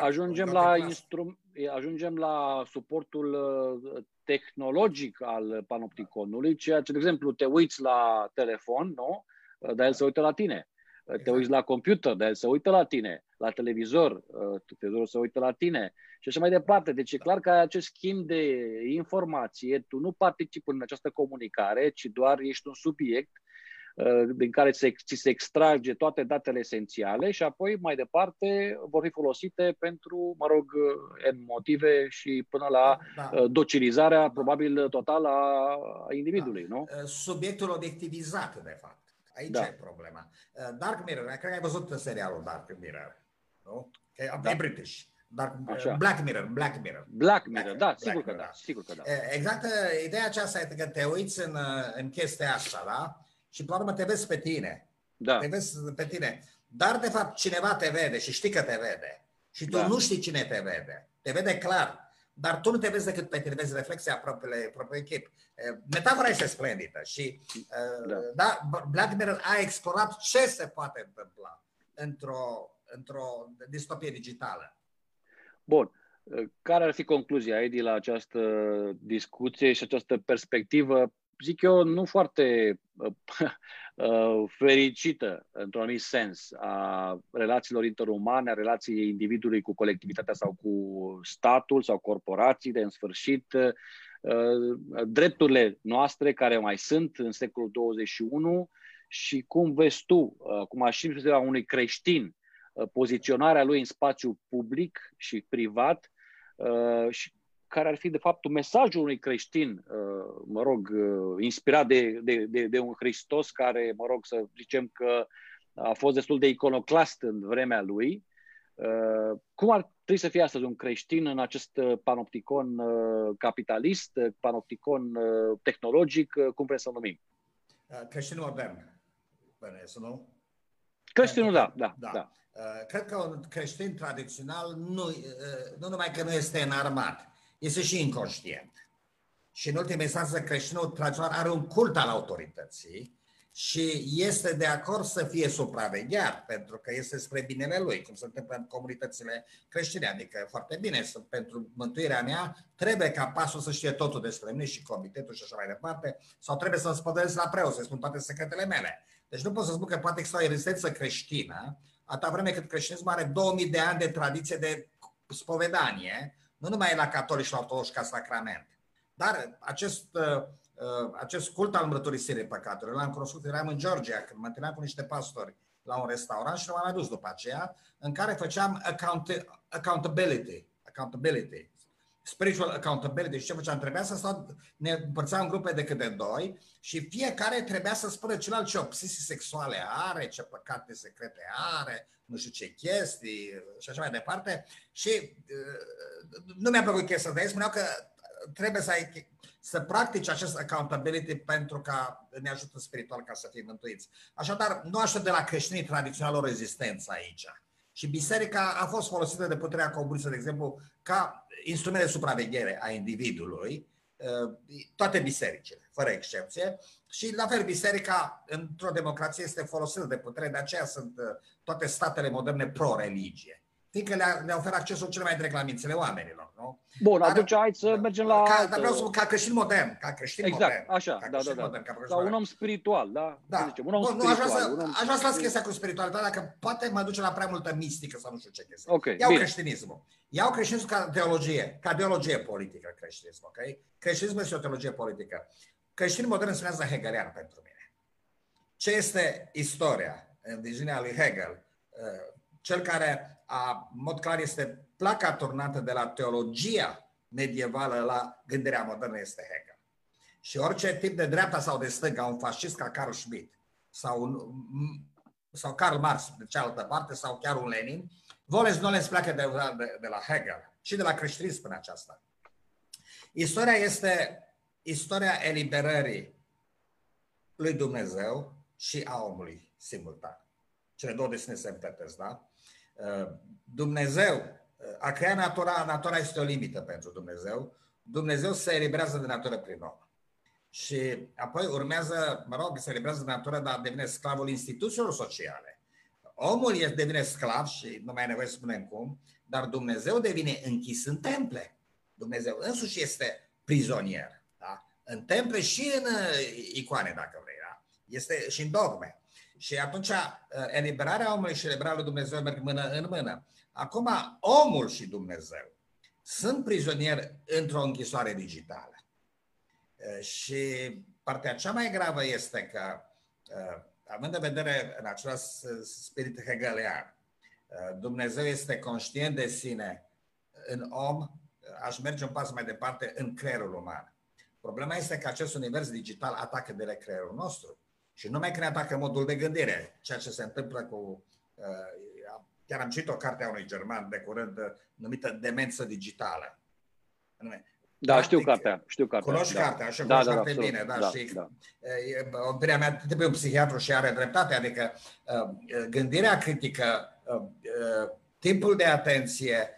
ajungem la, instru- ajungem la suportul uh, tehnologic al panopticonului, ceea ce, de exemplu, te uiți la telefon, nu? Uh, dar el se uită la tine. Exact. Te uiți la computer, dar el se uită la tine. La televizor, televizorul se uită la tine. Și așa mai departe. Deci e clar că ai acest schimb de informație, tu nu participi în această comunicare, ci doar ești un subiect Uh, din care se, ți se extrage toate datele esențiale și apoi mai departe vor fi folosite pentru, mă rog, în motive și până la da. Uh, docilizarea da. probabil totală a individului, da. nu? Uh, subiectul obiectivizat, de fapt. Aici da. e problema. Dark Mirror, cred că ai văzut serialul Dark Mirror, nu? Că da. e British. Dark, Așa. Black Mirror, Black Mirror. Black Mirror, da, Black sigur Mirror, că da, da, sigur că da. Exact, ideea aceasta este că te uiți în, în chestia asta, da? și pe urmă te vezi pe tine. Da. Te vezi pe tine. Dar, de fapt, cineva te vede și știi că te vede. Și tu da. nu știi cine te vede. Te vede clar. Dar tu nu te vezi decât pe tine, vezi reflexia propriului, propriului echip. Metafora este splendidă și da. da, Black Mirror a explorat ce se poate întâmpla într-o, într-o distopie digitală. Bun. Care ar fi concluzia, Edi, la această discuție și această perspectivă zic eu, nu foarte uh, fericită, într-un anumit sens, a relațiilor interumane, a relației individului cu colectivitatea sau cu statul sau corporații, de în sfârșit, uh, drepturile noastre care mai sunt în secolul 21 și cum vezi tu, uh, cum aș și la unui creștin, poziționarea lui în spațiu public și privat și care ar fi, de fapt, mesajul unui creștin, uh, mă rog, uh, inspirat de, de, de, de un Hristos care, mă rog, să zicem că a fost destul de iconoclast în vremea lui. Uh, cum ar trebui să fie astăzi un creștin în acest panopticon capitalist, panopticon tehnologic, cum vrem să numim? Creștin modern, bănesc, nu? Creștinul, da, da, da. da. Cred că un creștin tradițional nu, nu numai că nu este înarmat, este și inconștient. Și în ultima instanță creștinul tradițional are un cult al autorității și este de acord să fie supravegheat pentru că este spre binele lui, cum se întâmplă în comunitățile creștine. Adică foarte bine, pentru mântuirea mea trebuie ca pasul să știe totul despre mine și comitetul și așa mai departe, sau trebuie să-mi spădăresc la preot, să spun toate secretele mele. Deci nu pot să spun că poate exista o rezistență creștină, atâta vreme cât creștinismul are 2000 de ani de tradiție de spovedanie, nu numai la catolici și la ortodoxi ca sacrament. Dar acest, uh, uh, acest cult al mărturisirii păcatelor l-am cunoscut, eram în Georgia, când mă întâlneam cu niște pastori la un restaurant și nu m-am mai dus după aceea, în care făceam account- accountability, accountability, spiritual accountability. Și ce făceam? Trebuia să stau, ne împărțeam în grupe de câte doi și fiecare trebuia să spună celălalt ce obsesii sexuale are, ce păcate secrete are, nu știu ce chestii și așa mai departe. Și uh, nu mi-a plăcut chestia de ei, spuneau că trebuie să, ai, să practici acest accountability pentru ca ne ajută spiritual ca să fim mântuiți. Așadar, nu aștept de la creștinii tradițional o rezistență aici. Și biserica a fost folosită de puterea comunistă, de exemplu, ca instrument de supraveghere a individului, uh, toate bisericile, fără excepție, și la fel, biserica într-o democrație este folosită de putere, de aceea sunt uh, toate statele moderne pro-religie fiindcă le, le oferă accesul cel mai direct la mințile oamenilor, nu? Bun, dar, atunci hai să mergem la... Ca, dar vreau să ca creștin modern, ca creștin exact, modern. așa, ca da, da, da. Modern, ca Sau un om spiritual, da? Da. Zicem, un om Bun, spiritual, nu, aș vrea să, om... aș vrea să las chestia cu spiritualitatea, dacă poate mă duce la prea multă mistică sau nu știu ce chestie. Okay, Iau bine. creștinismul. Iau creștinismul ca teologie, ca teologie politică creștinismul, ok? Creștinismul este o teologie politică. creștin modern spunează hegelian pentru mine. Ce este istoria în viziunea lui Hegel? Uh, cel care, a, în mod clar, este placa turnată de la teologia medievală la gândirea modernă este Hegel. Și orice tip de dreapta sau de stânga, un fascist ca Carl Schmitt sau, un, sau Karl Marx de cealaltă parte sau chiar un Lenin, Voles nu le pleacă de, de, de la Hegel și de la creștinism până aceasta. Istoria este istoria eliberării lui Dumnezeu și a omului simultan. Cele două desene se împletesc, da? Uh, Dumnezeu uh, a creat natura, natura este o limită pentru Dumnezeu. Dumnezeu se eliberează de natură prin om. Și apoi urmează, mă rog, se eliberează de natură, dar devine sclavul instituțiilor sociale. Omul devine sclav și nu mai e nevoie să spunem cum, dar Dumnezeu devine închis în temple. Dumnezeu însuși este prizonier. Da? În temple și în uh, icoane, dacă vrei. Da? Este și în dogme. Și atunci uh, eliberarea omului și eliberarea lui Dumnezeu merg mână în mână. Acum, omul și Dumnezeu sunt prizonieri într-o închisoare digitală. Uh, și partea cea mai gravă este că, având în vedere în același spirit hegelian, Dumnezeu este conștient de sine în om, aș merge un pas mai departe în creierul uman. Problema este că acest univers digital atacă de creierul nostru și nu mai că ne atacă modul de gândire, ceea ce se întâmplă cu... Uh, chiar am citit o carte a unui german de curând uh, numită Demență Digitală. Da, Practic, știu cartea. Știu cartea. Cunoști da. cartea, așa da, cunoști da, foarte da, bine. Da, da, și, da. Opinia mea, trebuie un psihiatru și are dreptate, adică gândirea critică, timpul de atenție,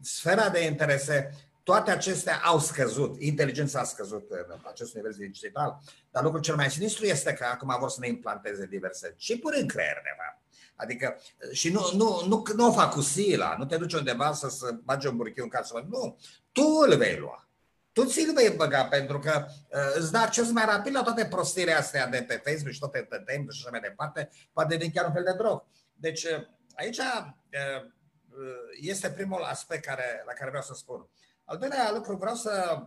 sfera de interese, toate acestea au scăzut, inteligența a scăzut în acest univers digital, dar lucrul cel mai sinistru este că acum vor să ne implanteze diverse chipuri în creier, neva. Adică, și nu, nu, nu, nu o fac cu sila, nu te duci undeva să, să bagi un burchiu în casă, nu, tu îl vei lua. Tu ți-l vei băga pentru că uh, îți dă acces mai rapid la toate prostiile astea de pe Facebook și toate temple și așa mai departe, poate deveni chiar un fel de drog. Deci uh, aici uh, este primul aspect care, la care vreau să spun. Al doilea lucru, vreau să,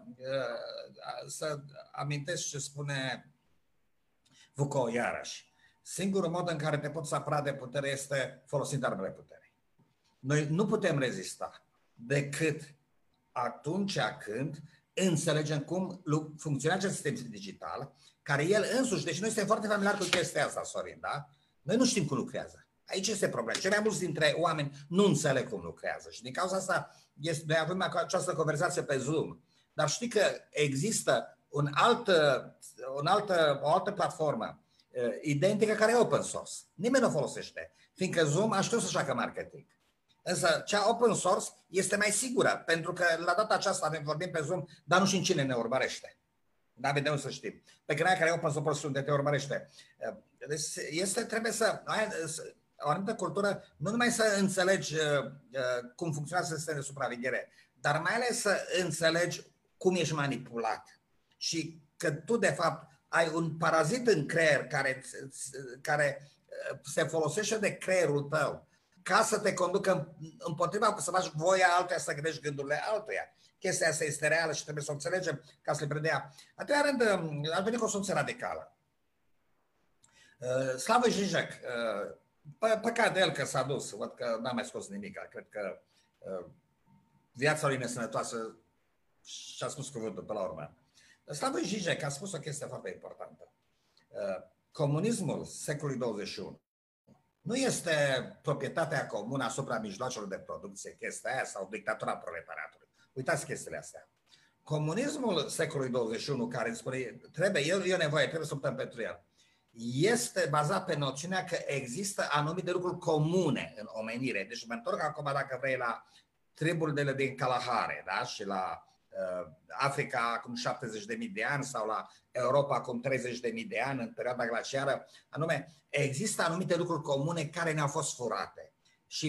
să amintesc ce spune Foucault iarăși. Singurul mod în care te poți apăra de putere este folosind armele puterii. Noi nu putem rezista decât atunci când înțelegem cum funcționează acest sistem digital, care el însuși, deci noi suntem foarte familiari cu chestia asta, Sorin, da? Noi nu știm cum lucrează. Aici este problema. Cei mai mulți dintre oameni nu înțeleg cum lucrează și din cauza asta este, noi avem această conversație pe Zoom. Dar știi că există un alt, un altă, o altă platformă uh, identică care e open source. Nimeni nu o folosește, fiindcă Zoom a știut să facă marketing. Însă cea open source este mai sigură, pentru că la data aceasta ne vorbim pe Zoom, dar nu știm cine ne urmărește. Da, vedem să știm. Pe care care e open source unde te urmărește. Uh, deci este, trebuie să, o anumită cultură, nu numai să înțelegi uh, uh, cum funcționează sistemul de supraveghere, dar mai ales să înțelegi cum ești manipulat. Și că tu, de fapt, ai un parazit în creier care, care uh, se folosește de creierul tău ca să te conducă împotriva, să faci voia altuia să gândești gândurile altuia. Chestia asta este reală și trebuie să o înțelegem ca să le predea. A treia rând, ar veni cu o soluție radicală. Slavă Žižek, Păcat de el că s-a dus, văd că n-a mai scos nimic. Cred că uh, viața lui nesănătoasă și-a spus cuvântul pe la urmă. Slavă Zizek a spus o chestie foarte importantă. Uh, comunismul secolului 21 nu este proprietatea comună asupra mijloacelor de producție, chestia aia, sau dictatura proletariatului. Uitați chestiile astea. Comunismul secolului 21, care spune, trebuie, e, e nevoie, trebuie să optăm pentru el este bazat pe noțiunea că există anumite lucruri comune în omenire. Deci mă întorc acum, dacă vrei, la triburile din Kalahari da? și la uh, Africa acum 70.000 de ani sau la Europa acum 30.000 de ani, în perioada glaciară, anume, există anumite lucruri comune care ne-au fost furate. Și,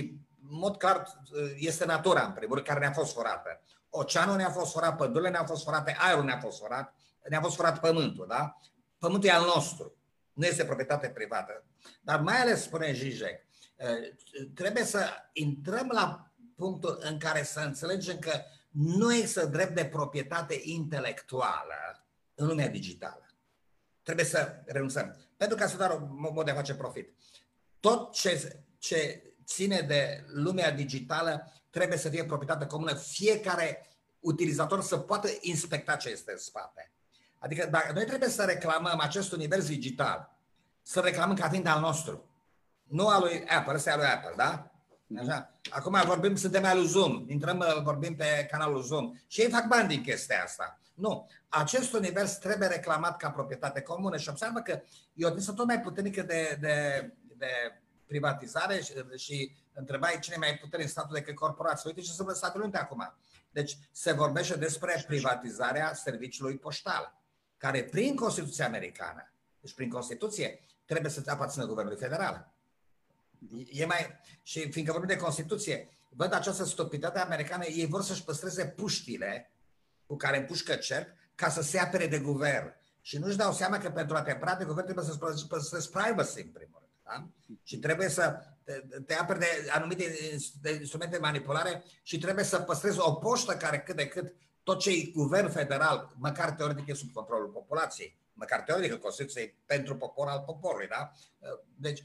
în mod clar, uh, este natura, în primul rând, care ne-a fost furată. Oceanul ne-a fost furat, pădurile ne-au fost furate, aerul ne-a fost furat, ne-a fost furat pământul, da? Pământul e al nostru nu este proprietate privată. Dar mai ales, spune Zizek, trebuie să intrăm la punctul în care să înțelegem că nu este drept de proprietate intelectuală în lumea digitală. Trebuie să renunțăm. Pentru ca să doar un mod de a face profit. Tot ce, ce ține de lumea digitală trebuie să fie proprietate comună. Fiecare utilizator să poată inspecta ce este în spate. Adică dacă noi trebuie să reclamăm acest univers digital, să reclamăm ca fiind al nostru, nu al lui Apple, ăsta e al lui Apple, da? Așa. Acum vorbim, suntem al lui Zoom, intrăm, vorbim pe canalul Zoom și ei fac bani din chestia asta. Nu. Acest univers trebuie reclamat ca proprietate comună și observă că e o tendință tot mai puternică de, de, de privatizare și, și întrebai cine mai puternic în statul decât corporații. Uite ce se întâmplă în Statele Unite acum. Deci se vorbește despre privatizarea serviciului poștal, care prin Constituția Americană, deci prin Constituție, trebuie să aparțină Guvernului Federal. E mai... Și fiindcă vorbim de Constituție, văd această stupiditate americană, ei vor să-și păstreze puștile cu care împușcă cerc ca să se apere de guvern. Și nu-și dau seama că pentru a te apăra de guvern trebuie să-ți păstrezi privacy în primul rând. Da? Și trebuie să te, te aperi de anumite de instrumente de manipulare și trebuie să păstrezi o poștă care cât de cât tot ce e guvern federal, măcar teoretic e sub controlul populației, măcar teoretic Constituție pentru popor al poporului. Da? Deci,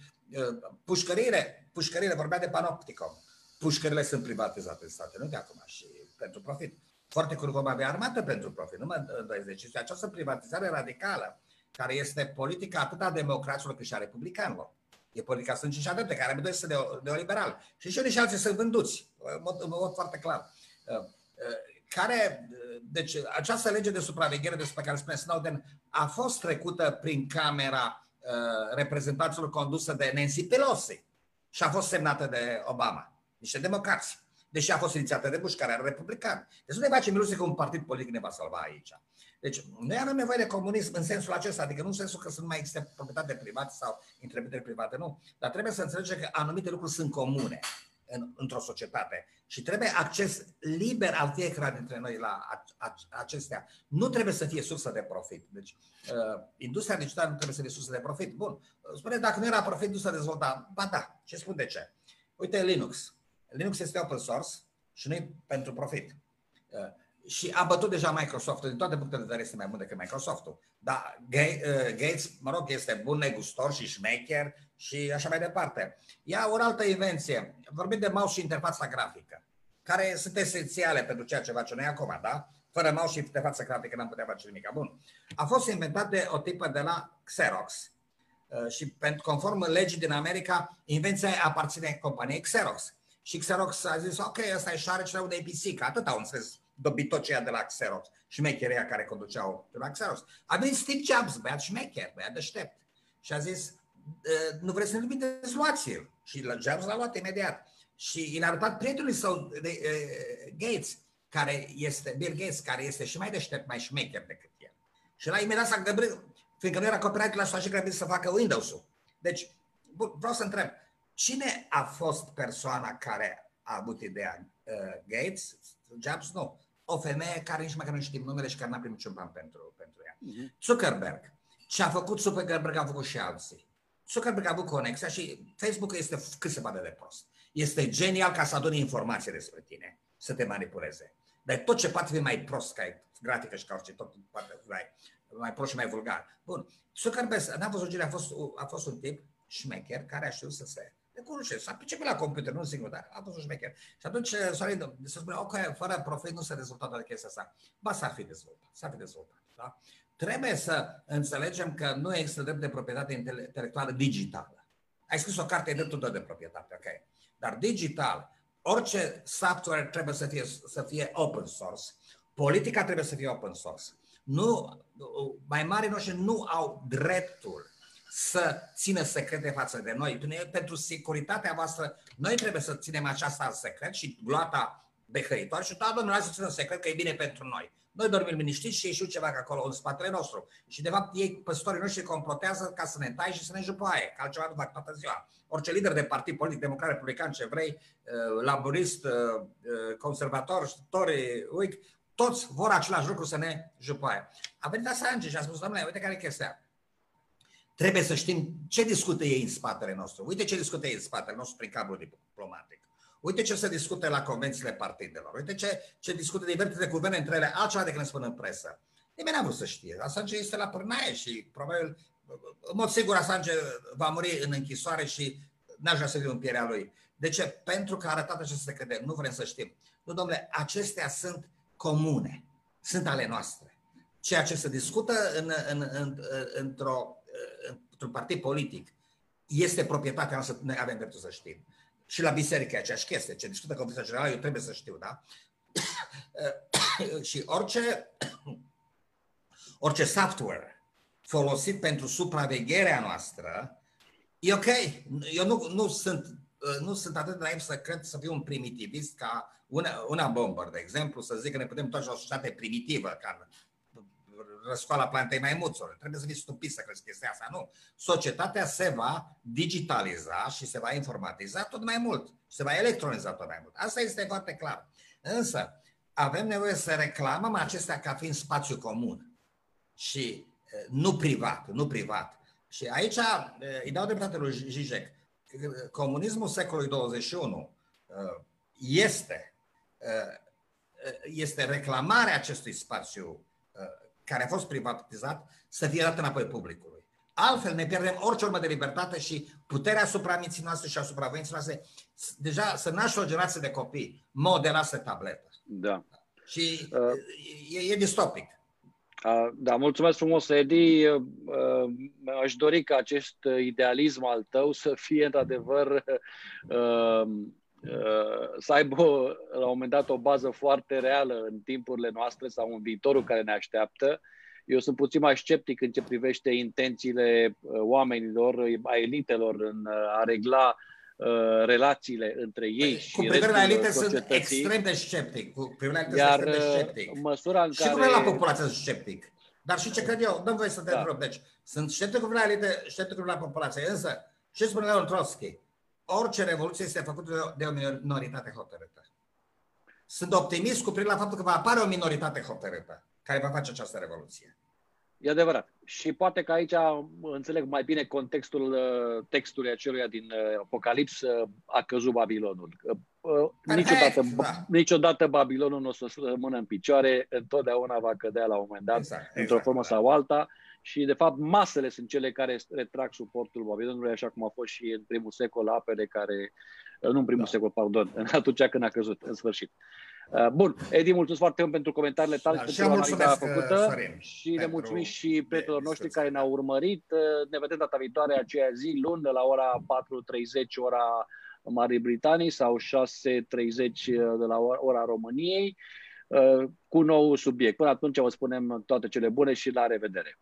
pușcările, pușcările, vorbea de panopticom, pușcările sunt privatizate în Statele Unite acum și pentru profit. Foarte curând vom avea armată pentru profit, nu mă îndoiesc. Deci această privatizare radicală, care este politica atât a democraților cât și a republicanilor, E politica stângii și a drepte, care amândoi sunt neoliberal. Și și unii și alții sunt vânduți, în mod, în mod foarte clar. Uh, uh, care, uh, deci această lege de supraveghere despre care spune Snowden a fost trecută prin Camera reprezentanților condusă de Nancy Pelosi și a fost semnată de Obama, niște democrați. Deși a fost inițiată de Bush, care era republican. Deci nu ne facem iluzie că un partid politic ne va salva aici. Deci noi avem nevoie de comunism în sensul acesta, adică nu în sensul că sunt mai există proprietate privată sau întreprinderi private, nu. Dar trebuie să înțelegem că anumite lucruri sunt comune în, într-o societate și trebuie acces liber al fiecare dintre noi la a, a, acestea. Nu trebuie să fie sursă de profit. Deci, uh, industria digitală nu trebuie să fie sursă de profit. Bun. Spune, dacă nu era profit, nu s-a dezvoltat. Ba da. Ce spun de ce? Uite, Linux. Linux este open source și nu pentru profit. Uh, și a bătut deja Microsoft-ul, din toate punctele de vedere este mai bun decât Microsoft-ul. Dar uh, Gates, mă rog, este bun negustor și șmecher și așa mai departe. Ia o altă invenție. Vorbim de mouse și interfața grafică, care sunt esențiale pentru ceea ce face noi acum, da? Fără mouse și interfața grafică n-am putea face nimic. Bun. A fost inventat de o tipă de la Xerox uh, și pentru conform legii din America, invenția aparține companiei Xerox. Și Xerox a zis, ok, ăsta e șare ce de pisic, atât au înțeles dobitoceia de la Xerox, șmecheria care conduceau de la Xerox. A venit Steve Jobs, băiat șmecher, băiat deștept. Și a zis, nu vreți să ne limiteți, luați-l. Și la Jobs l-a luat imediat. Și i-a arătat prietenului său, de, uh, Gates, care este, Bill Gates, care este și mai deștept, mai șmecher decât el. Și la imediat s-a găbrit, fiindcă nu era copyright la și grăbit să facă Windows-ul. Deci, vreau să întreb, cine a fost persoana care a avut ideea? Uh, Gates? Jobs? Nu o femeie care nici măcar nu știm numele și care n-a primit niciun ban pentru, pentru ea. Uh-huh. Zuckerberg. Ce a făcut Zuckerberg a făcut și alții. Zuckerberg a avut conexia și Facebook este cât se poate de prost. Este genial ca să adune informații despre tine, să te manipuleze. Dar tot ce poate fi mai prost ca grafică și ca orice, tot poate fi mai, mai prost și mai vulgar. Bun. Zuckerberg n-a fost un a fost, a fost un tip șmecher care a știut să se le cunoaște, s-a priceput la computer, nu singur, dar a fost un șmecher. Și atunci uh, Sorin se spune, ok, fără profit nu se dezvoltă toată chestia asta. Ba, s-ar fi dezvoltat, s-ar fi dezvoltat. Da? Trebuie să înțelegem că nu există drept de proprietate intelectuală digitală. Ai scris o carte, e dreptul de proprietate, ok. Dar digital, orice software trebuie să fie, să fie open source. Politica trebuie să fie open source. Nu, mai mari noștri nu au dreptul să țină secrete față de noi. Pentru securitatea voastră, noi trebuie să ținem aceasta în secret și gloata behăitoare și toată lumea să țină secret că e bine pentru noi. Noi dormim liniștiți și ei știu ceva acolo în spatele nostru. Și de fapt ei, păstorii noștri, complotează ca să ne tai și să ne jupoaie, ca altceva nu fac toată ziua. Orice lider de partid politic, democrat, republican, ce vrei, uh, laborist, uh, uh, conservator, Tory, Whig, toți vor același lucru să ne jupoaie. A venit Assange și a spus, domnule, uite care e chestia. Trebuie să știm ce discută ei în spatele nostru. Uite ce discută ei în spatele nostru prin cablul diplomatic. Uite ce se discută la convențiile partidelor. Uite ce, ce discută diverse de guverne între ele, altceva decât ne spun în presă. Nimeni n-a vrut să știe. Assange este la pârnaie și probabil, în mod sigur, Assange va muri în închisoare și n-aș vrea să fiu în pielea lui. De ce? Pentru că a arătat aceste secrete. Nu vrem să știm. Nu, domnule, acestea sunt comune. Sunt ale noastre. Ceea ce se discută în, în, în, într-o, într-un partid politic este proprietatea noastră, noi avem dreptul să știm. Și la biserică e aceeași chestie. Ce discută Comisia Generală, eu trebuie să știu, da? și orice, orice software folosit pentru supravegherea noastră, e ok. Eu nu, nu sunt nu sunt atât de naiv să cred să fiu un primitivist ca una, una bomber, de exemplu, să zic că ne putem toți la o societate primitivă, ca răscoala plantei maimuților. Trebuie să fii stupid să crezi chestia asta. Nu. Societatea se va digitaliza și se va informatiza tot mai mult. Și se va electroniza tot mai mult. Asta este foarte clar. Însă, avem nevoie să reclamăm acestea ca fiind spațiu comun și nu privat, nu privat. Și aici îi dau dreptate lui Zizek. Comunismul secolului 21 este, este reclamarea acestui spațiu care a fost privatizat să fie dat înapoi publicului. Altfel ne pierdem orice urmă de libertate și puterea asupra minții noastre și asupra voinței noastre. Deja să naște o generație de copii modelați tabletă. Da. Și uh, e, e distopic. Uh, da, mulțumesc frumos, Edi. Uh, aș dori ca acest idealism al tău să fie într-adevăr uh, să aibă la un moment dat o bază foarte reală în timpurile noastre sau în viitorul care ne așteaptă. Eu sunt puțin mai sceptic în ce privește intențiile oamenilor, a elitelor în a regla Uh, relațiile între ei păi, și Cu privire la elite sunt extrem de sceptic. Cu privire la Iar sunt de uh, sceptic. măsura în și care... Și la populație sunt sceptic. Dar și ce cred eu, dăm voi să te da. întreb. Deci, sunt sceptic cu privire la elite, sceptic cu privire la populație. Însă, ce spune Leon Trotsky? Orice revoluție este făcută de o minoritate hotărâtă. Sunt optimist cu privire la faptul că va apare o minoritate hotărâtă care va face această revoluție. E adevărat. Și poate că aici înțeleg mai bine contextul uh, textului aceluia din uh, Apocalips, uh, a căzut Babilonul. Niciodată, da. niciodată Babilonul nu o să rămână în picioare, întotdeauna va cădea la un moment dat, exact, exact, într-o formă da. sau alta. Și, de fapt, masele sunt cele care retrag suportul Babilonului, așa cum a fost și în primul secol apele care, nu în primul da. secol, pardon, atunci când a căzut, în sfârșit. Uh, bun, Edi, mulțumesc foarte mult pentru comentariile tale, da, pentru analiza uh, făcută Sorin, și ne mulțumim și prietenilor noștri care ne-au urmărit. Uh, ne vedem data viitoare, aceea zi, luni, de la ora 4.30, ora Marii Britanii sau 6.30 de la ora României cu nou subiect. Până atunci vă spunem toate cele bune și la revedere!